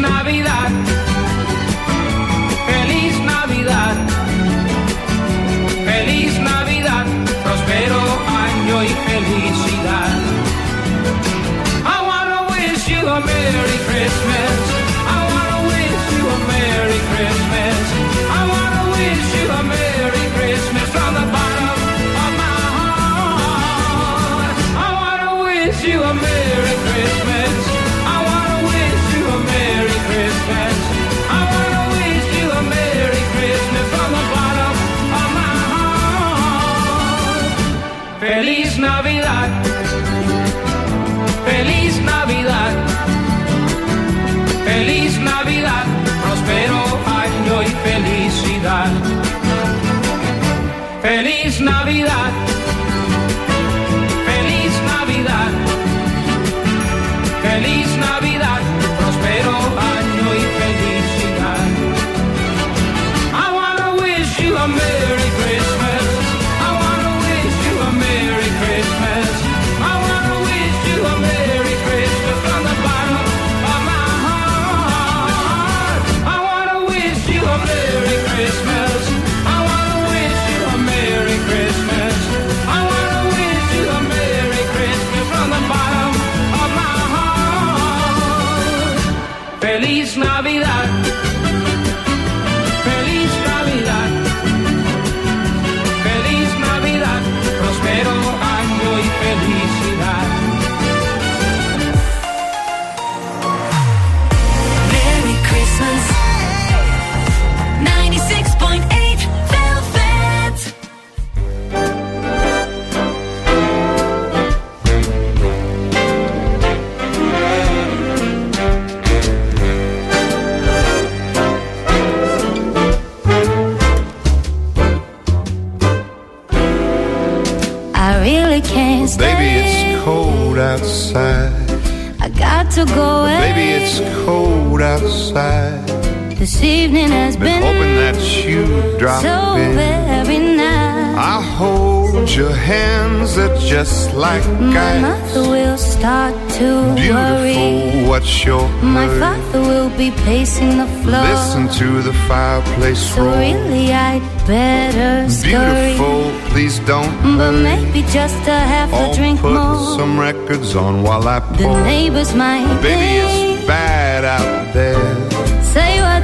Navidad. Feliz Navidad. Feliz Navidad, próspero año y felicidad. I wanna wish you a Merry Christmas. Navidad. This evening has Been been hoping that you'd drop so in. very nice. I hold your hands, they're just like My ice. mother will start to worry. Beautiful, what's your My hurry? father will be pacing the floor. Listen to the fireplace So roar. really, I'd better scurry. Beautiful, please don't But hurry. maybe just a half a I'll drink put more. some records on while I pour. The neighbors might Baby, it's bad out there.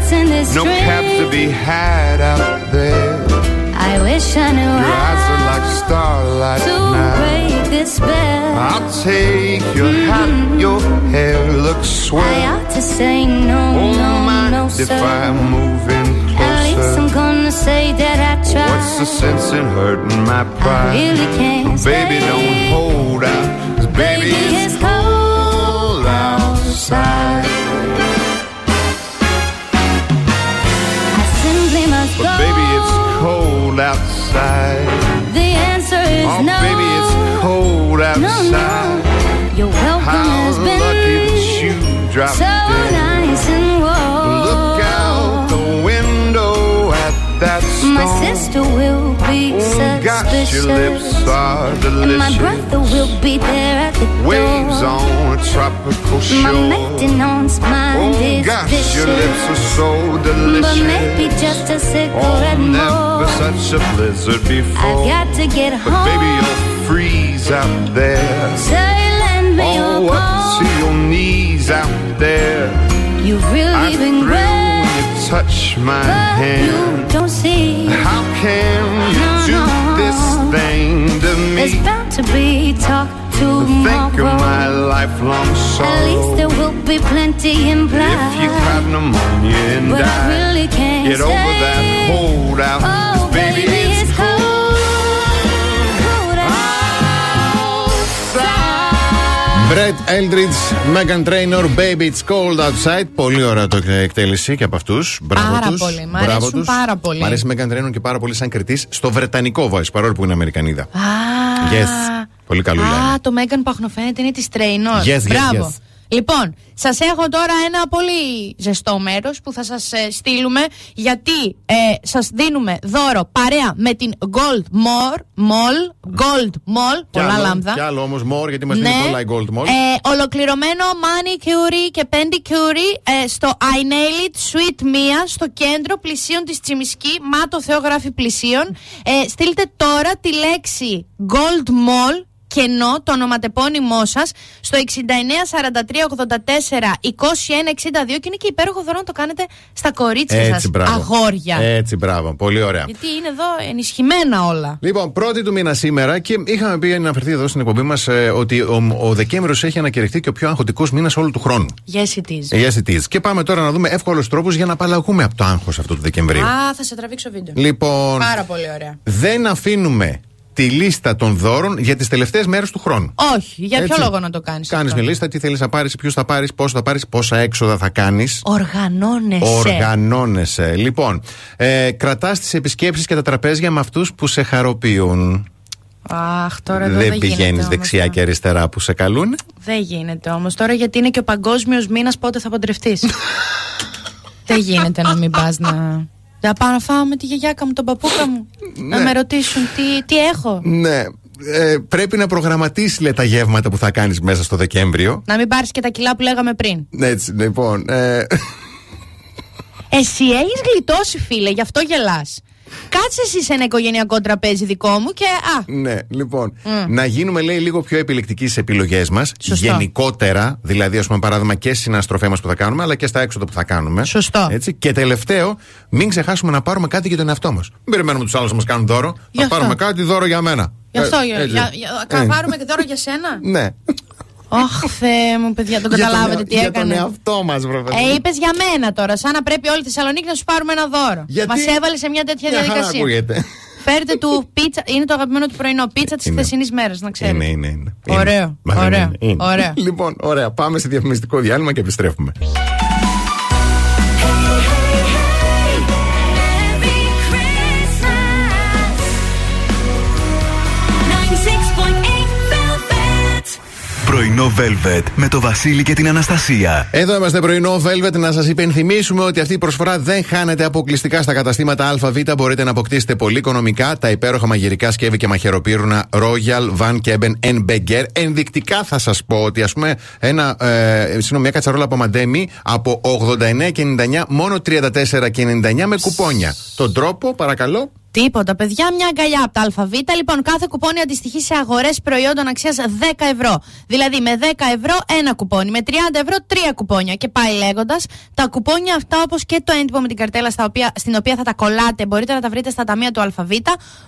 No cabs to be had out there. I wish I knew Your eyes are like starlight to now. break this spell. I'll take your mm-hmm. hat, your hair looks swell. I ought to say no, Oh, no, no, if sir. I move in At least I'm gonna say that I tried. What's the sense in hurting my pride? I really can't Baby, stay. don't hold out. 'cause baby, Baby, it's cold outside. But baby, it's cold outside. The answer is Oh, no. baby, it's cold outside. Your welcome How has been lucky that you dropped so in. nice that. My sister will be Oh, gosh, suspicious. your lips are and my brother will be there at the Waves door. on a tropical My shore. maintenance mind Oh is gosh, vicious. your lips are so delicious. But maybe just a cigarette Oh, never more. such a blizzard before. I've got to get But home. baby, you'll freeze out there. Say, lend me Oh, your up to your knees out there. You've really thrill been when great, you touch my but hand. Don't see. How can you No, do no. this thing to me? It's bound to be talk tomorrow. Think of my lifelong sorrow. At least there will be plenty implied. If you caught pneumonia and but I really can't get over that holdout. Oh, 'cause baby, Brett Eldridge, Megan Trainor, Baby It's Cold Outside. Πολύ ωραία το εκτέλεση και από αυτούς. Μπράβο Πάρα τους. πολύ, μ' Μπράβο αρέσουν τους. πάρα πολύ. Μ' αρέσει η Megan Trainor και πάρα πολύ σαν κριτής στο βρετανικό voice, παρόλο που είναι Αμερικανίδα. Α, Yes. Πολύ καλούλα. είναι. Α, το Μέγαν που αχνοφαίνεται είναι της Τρέινορ. Yes, yes, Μπράβο. yes. Λοιπόν, σας έχω τώρα ένα πολύ ζεστό μέρος που θα σας στείλουμε γιατί ε, σας δίνουμε δώρο παρέα με την Gold Mall. Mall Gold Mall. Κι πολλά άλλο, λάμδα. Κι άλλο όμως more, γιατί μας δίνει πολλά η Gold Mall. Ε, ολοκληρωμένο manicure και pedicure ε, στο I Nail It Sweet Mia στο κέντρο πλησίων της Τσιμισκή. Μα το Θεό γράφει πλησίων. Ε, στείλτε τώρα τη λέξη Gold Mall κενό το ονοματεπώνυμό σας στο 6943842162 και είναι και υπέροχο δώρο να το κάνετε στα κορίτσια Έτσι, σας. μπράβο. Αγόρια. Έτσι, μπράβο. Πολύ ωραία. Γιατί είναι εδώ ενισχυμένα όλα. Λοιπόν, πρώτη του μήνα σήμερα και είχαμε πει να αναφερθεί εδώ στην εκπομπή μας ότι ο, ο Δεκέμβριος έχει ανακηρυχθεί και ο πιο αγχωτικός μήνας όλου του χρόνου. Yes, it is. Yes, it is. Και πάμε τώρα να δούμε εύκολους τρόπους για να απαλλαγούμε από το άγχος αυτού του Δεκεμβρίου. Α, θα σε τραβήξω βίντεο. Λοιπόν, Πάρα πολύ ωραία. δεν αφήνουμε τη λίστα των δώρων για τις τελευταίες μέρες του χρόνου. Όχι, για ποιο Έτσι. λόγο να το κάνεις. Κάνεις μια λίστα, τι θέλεις να πάρεις, ποιους θα πάρεις, πόσο θα πάρεις, πόσα έξοδα θα κάνεις. Οργανώνεσαι. Οργανώνεσαι. Λοιπόν, ε, κρατάς τις επισκέψεις και τα τραπέζια με αυτούς που σε χαροποιούν. Αχ, τώρα εδώ δεν δεν πηγαίνεις γίνεται δεξιά όμως. και αριστερά που σε καλούν. Δεν γίνεται όμως. Τώρα γιατί είναι και ο παγκόσμιος μήνας, πότε θα παντρευτείς; δεν γίνεται να μην πας να. Θα πάω να φάω με τη γιαγιάκα μου, τον παππούκα μου. Να Ναι. με ρωτήσουν τι, τι έχω. Ναι. Ε, πρέπει να προγραμματίσεις λέει, τα γεύματα που θα κάνεις μέσα στο Δεκέμβριο. Να μην πάρεις και τα κιλά που λέγαμε πριν. Έτσι, λοιπόν. Ε, Εσύ έχεις γλιτώσει, φίλε, γι' αυτό γελάς. Κάτσε εσύ σε ένα οικογενειακό τραπέζι δικό μου και. Α, ναι, λοιπόν. Μμ. Να γίνουμε, λέει, λίγο πιο επιλεκτικοί στις επιλογές μας. Σωστό. Γενικότερα, δηλαδή, ας πούμε, παράδειγμα και στι συναστροφέ μας που θα κάνουμε, αλλά και στα έξοδα που θα κάνουμε. Σωστό. Έτσι. Και τελευταίο, μην ξεχάσουμε να πάρουμε κάτι για τον εαυτό μας. Μην περιμένουμε τους άλλους να μας κάνουν δώρο. Γι' Θα αυτό. πάρουμε κάτι δώρο για μένα. γι' αυτό. Ε, για, έτσι. για, για, Ε, θα πάρουμε και δώρο για σένα. Ναι. Αχ, Θεέ μου, παιδιά, τον Για τον καταλάβετε εα- τι για έκανε. τον εαυτό μας, βρε παιδί. Ε, είπες για μένα τώρα, σαν να πρέπει όλη τη Θεσσαλονίκη να σου πάρουμε ένα δώρο. Γιατί; Μας έβαλες σε μια τέτοια Μια χαρά διαδικασία. ακούγεται. Φέρτε του πίτσα, είναι το αγαπημένο του πρωινό, πίτσα της Είναι. χθεσινής μέρας, να ξέρετε. Είναι, είναι, είναι. Ωραίο, Είναι. Μα δεν ωραίο, είναι, είναι. ωραίο. Λοιπόν, ωραία. Πάμε σε διαφημιστικό διάλειμμα και επιστρέφουμε. Πρωινό Velvet με το Βασίλη και την Αναστασία. Εδώ είμαστε πρωινό Velvet να σας υπενθυμίσουμε ότι αυτή η προσφορά δεν χάνεται αποκλειστικά στα καταστήματα ΑΒ. Μπορείτε να αποκτήσετε πολύ οικονομικά τα υπέροχα μαγειρικά σκεύη και μαχαιροπύρουνα Royal Van Keben and Beger. Ενδεικτικά θα σας πω ότι ας πούμε ένα, ε, μια κατσαρόλα από μαντέμι από 89,99 μόνο 34,99 με κουπόνια. Τον τρόπο παρακαλώ. Τίποτα, παιδιά, μια αγκαλιά από τα ΑΒ. Λοιπόν, κάθε κουπόνι αντιστοιχεί σε αγορές προϊόντων αξίας 10 ευρώ. Δηλαδή, με 10 ευρώ ένα κουπόνι, με 30 ευρώ τρία κουπόνια. Και πάει λέγοντας, τα κουπόνια αυτά, όπως και το έντυπο με την καρτέλα στα οποία, στην οποία θα τα κολλάτε, μπορείτε να τα βρείτε στα ταμεία του ΑΒ.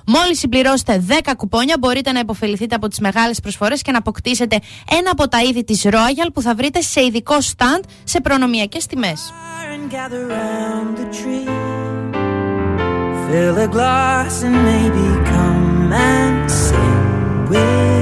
Μόλις συμπληρώσετε 10 κουπόνια, μπορείτε να υποφεληθείτε από τις μεγάλες προσφορές και να αποκτήσετε ένα από τα είδη της Royal που θα βρείτε σε ειδικό stand σε προνομιακές τιμές. Fill a glass and maybe come and sing with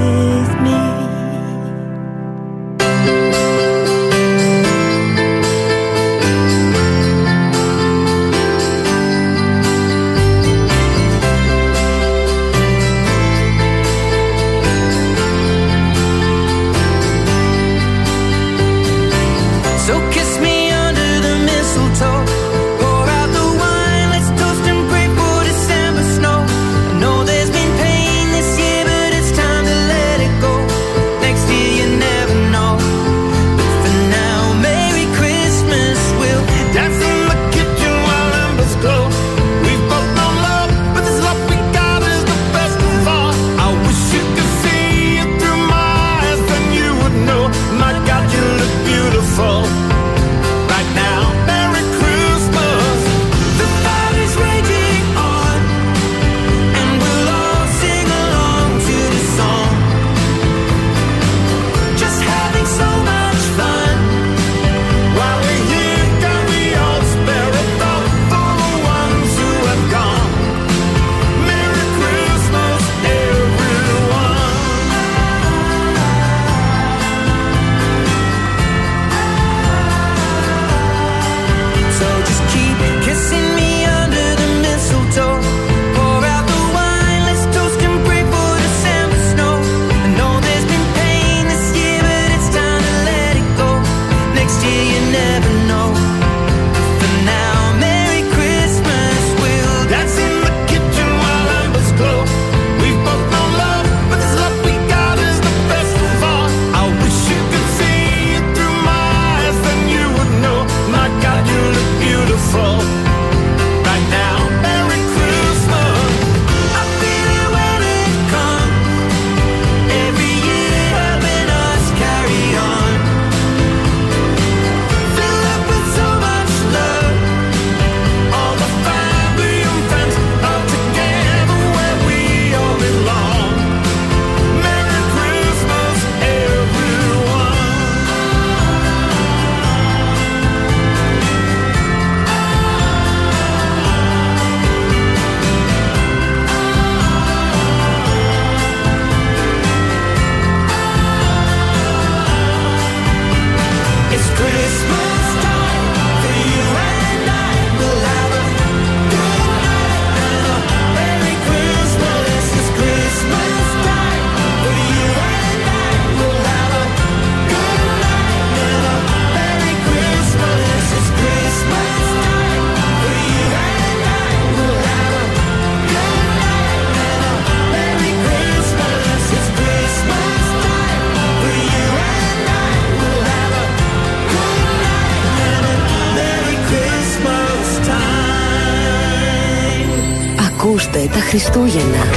Χριστούγεννα.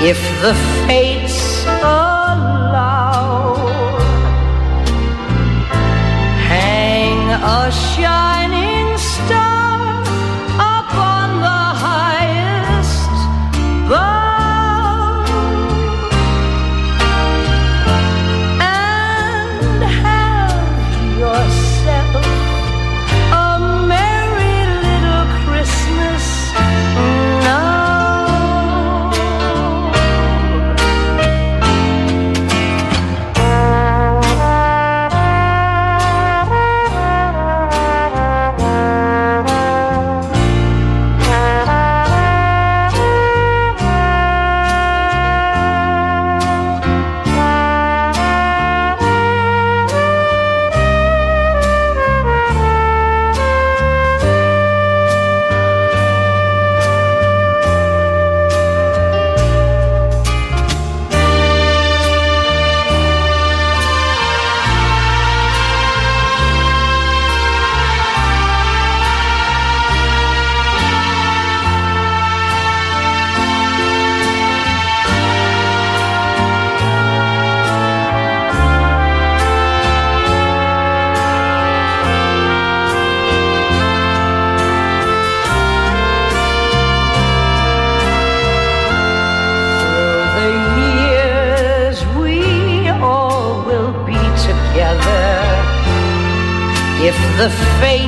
If the fates allow. the fate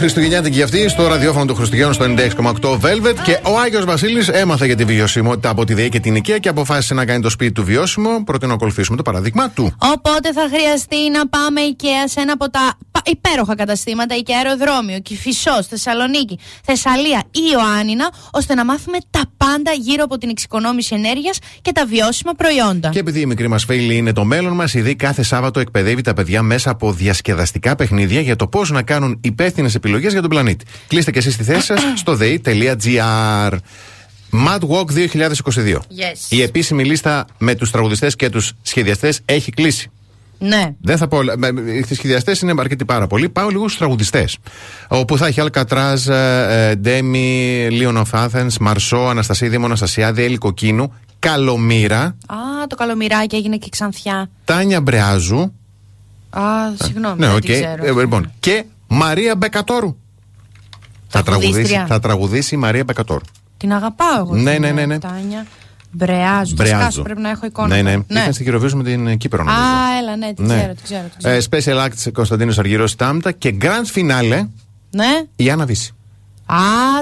Χριστουγεννιάτικη και αυτή, στο ραδιόφωνο του Χριστουγέννου στο 96,8 Velvet. Και ο Άγιος Βασίλης έμαθε για τη βιωσιμότητα από τη ΔΕΗ και την IKEA και αποφάσισε να κάνει το σπίτι του βιώσιμο. Προτείνω να ακολουθήσουμε το παράδειγμα του. Οπότε θα χρειαστεί να πάμε IKEA σε ένα από τα πα- υπέροχα καταστήματα, IKEA Αεροδρόμιο, Κυφισό, Θεσσαλονίκη, Θεσσαλία ή Ιωάννινα, ώστε να μάθουμε τα πάντα γύρω από την εξοικονόμηση ενέργειας και τα βιώσιμα προϊόντα. Και επειδή οι μικροί μας φίλοι είναι το μέλλον μας, η ΔΕΗ κάθε Σάββατο εκπαιδεύει τα παιδιά μέσα από διασκεδαστικά παιχνίδια για το πώς να κάνουν υπεύθυνες επιλογές για τον πλανήτη. Κλείστε και εσείς τη θέση σας στο ΔΕΗ.gr. Mad Walk 2022. Yes. Η επίσημη λίστα με τους τραγουδιστές και τους σχεδιαστές έχει κλείσει. Ναι. Δεν θα πω. όλα. Με- με- Οι σχεδιαστές είναι αρκετοί πάρα πολλοί. Πάω λίγο στους τραγουδιστές. Όπου θα έχει Alcatrash, ε, Ντέμι, Leon of Athens, Μαρσό, Αναστασίδη, Αναστασιάδη, Έλλη Κοκκίνου, Καλομήρα, Α, το καλομυράκι έγινε και ξανθιά. Τάνια Μπρεάζου. Α, συγγνώμη. Ναι, δεν οκ. την ξέρω. Ε, λοιπόν, και Μαρία Μπεκατόρου. Θα τραγουδήσει, Τραγουδίστρια. θα τραγουδήσει η Μαρία Μπεκατόρου. Την αγαπάω εγώ. Ναι, την, ναι, ναι, ναι. Τάνια. Μπρεάζου. Θα Μπρεάζου. σκάσω, πρέπει να έχω εικόνα. Ναι, ναι. ναι. Είχαν στην Eurovision με την Κύπρο, νομίζω. Α, έλα, ναι, την Ναι. ξέρω, την ξέρω. Την ξέρω. Ε, special Acts Κωνσταντίνος Αργυρός Τάμτα και Grand Finale Ναι. η Άννα Βύση. Α,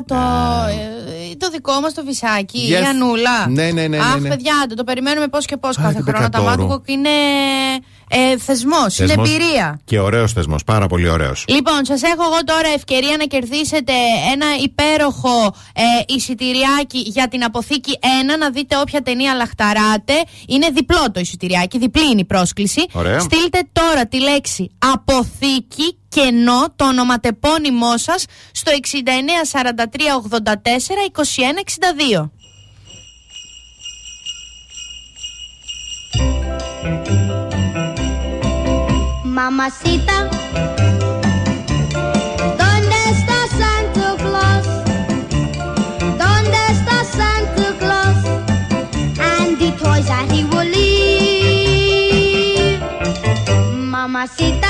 το, ε, το δικό μας το βυσάκι, Yes. η Ανούλα. Ναι, ναι, ναι, ναι, Αχ, ναι. παιδιά, το, το περιμένουμε πώς και πώς κάθε την χρόνο. Τα Μπεκατόρου. Μάτουκοκ είναι ε, θεσμός, είναι Θεσμός εμπειρία. Και ωραίος θεσμός, πάρα πολύ ωραίος. Λοιπόν, σας έχω εγώ τώρα ευκαιρία να κερδίσετε ένα υπέροχο ε, εισιτηριάκι για την αποθήκη 1, να δείτε όποια ταινία λαχταράτε. Είναι διπλό το εισιτηριάκι, διπλή είναι η πρόσκληση. Ωραία. Στείλτε τώρα τη λέξη αποθήκη κενό το ονοματεπώνυμό σας στο 694384 2162. Mamacita, ¿dónde Santa Claus? ¿Dónde está Santa Claus? And the toys that he will leave. Mamacita,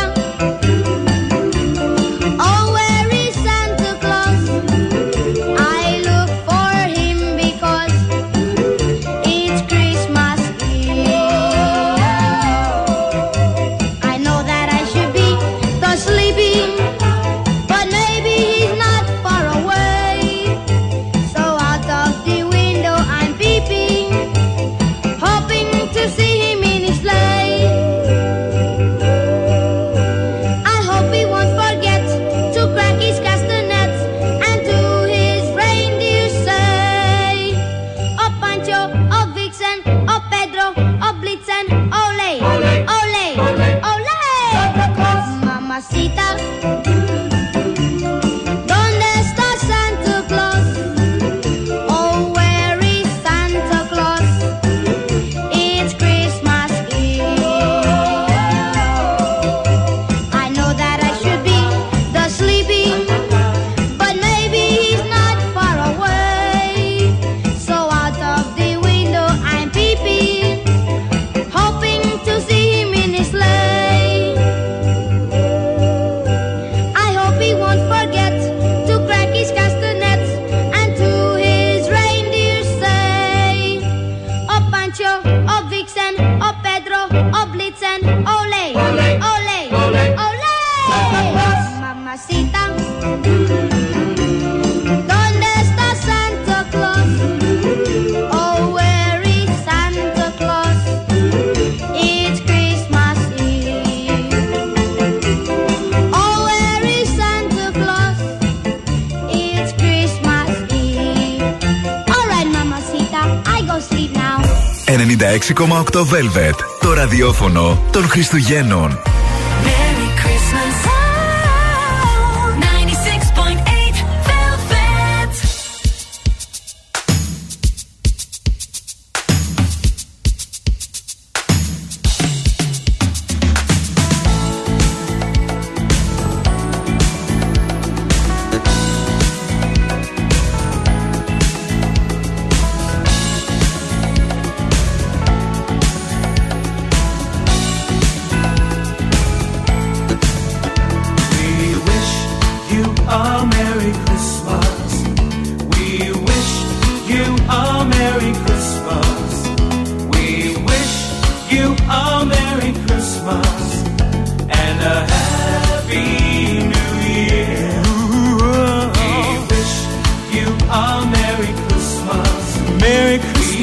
96,8 Velvet. Το ραδιόφωνο των Χριστουγέννων.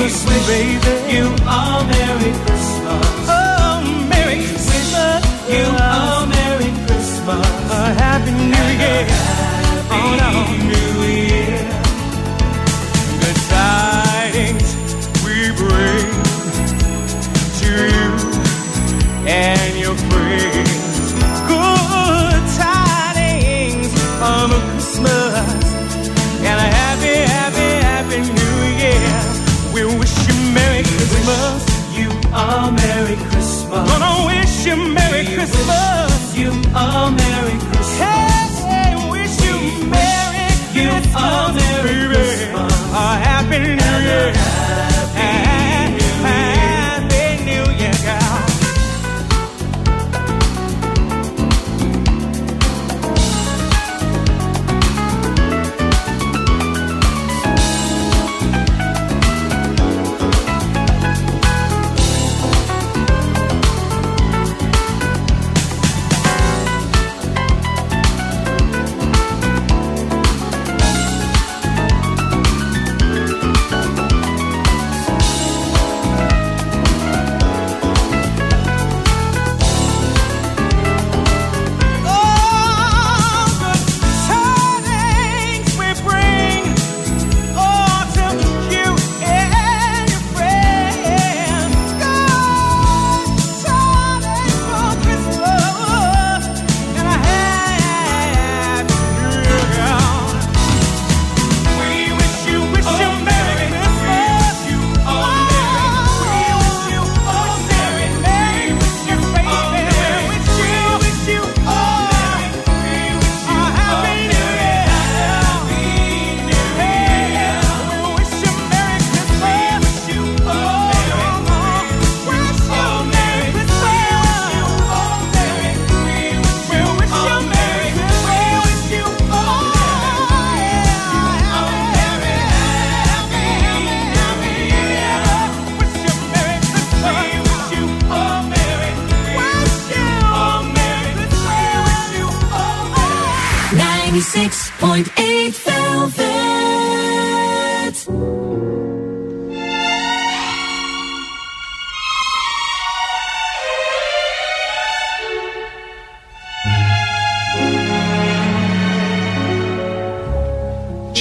Christmas, baby. You a Merry Christmas. Oh, Merry We Christmas. you a Merry Christmas. A Happy New Year. Oh, no. Wish you Merry We Christmas. wish You a Merry Christmas. Hey, wish you Merry You Christmas, a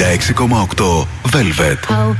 96,8 Velvet. Ho,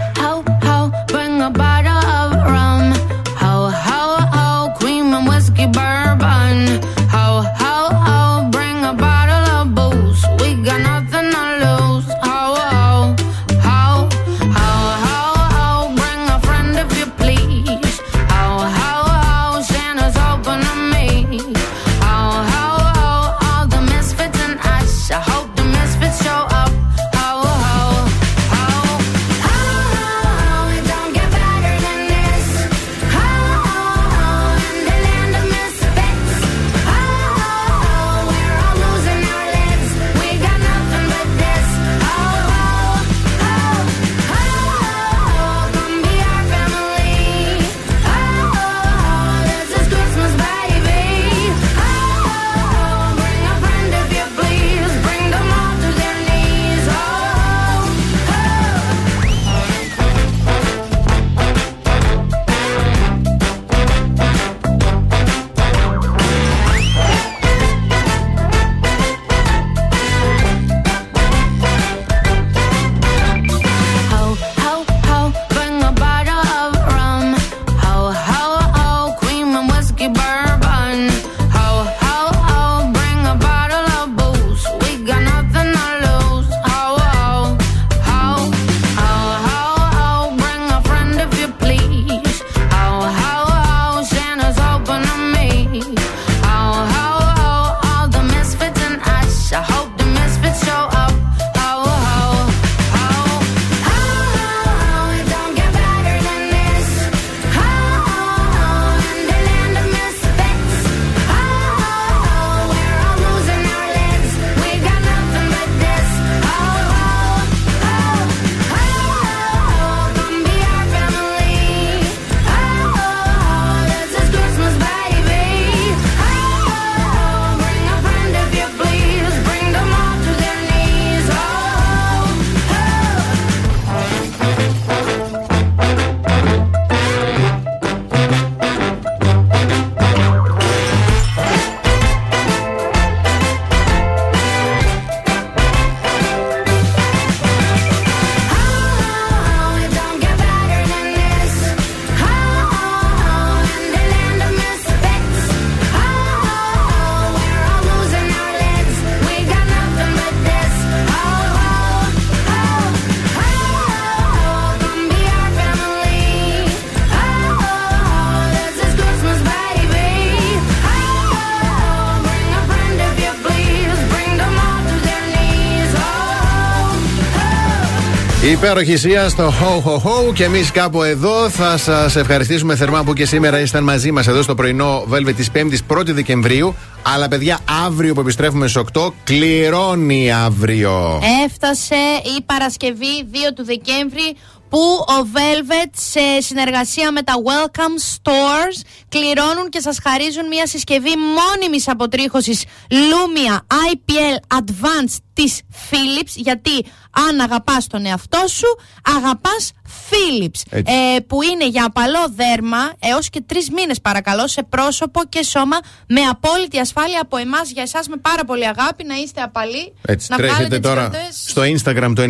υπέροχη Σία στο Ho Ho Ho και εμείς κάπου εδώ θα σας ευχαριστήσουμε θερμά που και σήμερα ήσταν μαζί μας εδώ στο πρωινό Velvet της 5η 1η Δεκεμβρίου. Αλλά παιδιά, αύριο που επιστρέφουμε στις 8, κληρώνει αύριο. Έφτασε η Παρασκευή 2 του Δεκέμβρη που ο Velvet σε συνεργασία με τα Welcome Stores κληρώνουν και σας χαρίζουν μια συσκευή μόνιμης αποτρίχωσης Lumia IPL Advanced της Philips γιατί αν αγαπάς τον εαυτό σου αγαπάς Philips Έτσι. ε, που είναι για απαλό δέρμα έως και τρεις μήνες παρακαλώ σε πρόσωπο και σώμα με απόλυτη ασφάλεια από εμάς για εσάς με πάρα πολύ αγάπη να είστε απαλοί Έτσι, να βγάλετε τρέχετε τις τώρα γιορτές. στο Instagram το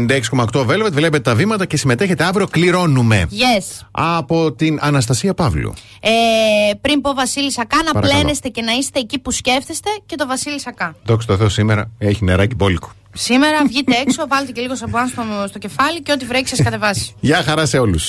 96,8 Velvet, βλέπετε τα βήματα και συμμετέχετε αύριο. Κληρώνουμε. Yes. Από την Αναστασία Παύλου. Ε, πριν πω Βασίλη Σακά, να Παρακαλώ. πλένεστε και να είστε εκεί που σκέφτεστε και το Βασίλη Σακά. Δόξα τω Θεώ σήμερα έχει νεράκι μπόλικο. Σήμερα βγείτε έξω, βάλτε και λίγο σαμπουάν στο, στο κεφάλι και ό,τι βρέξει σας κατεβάσει. Γεια χαρά σε όλους.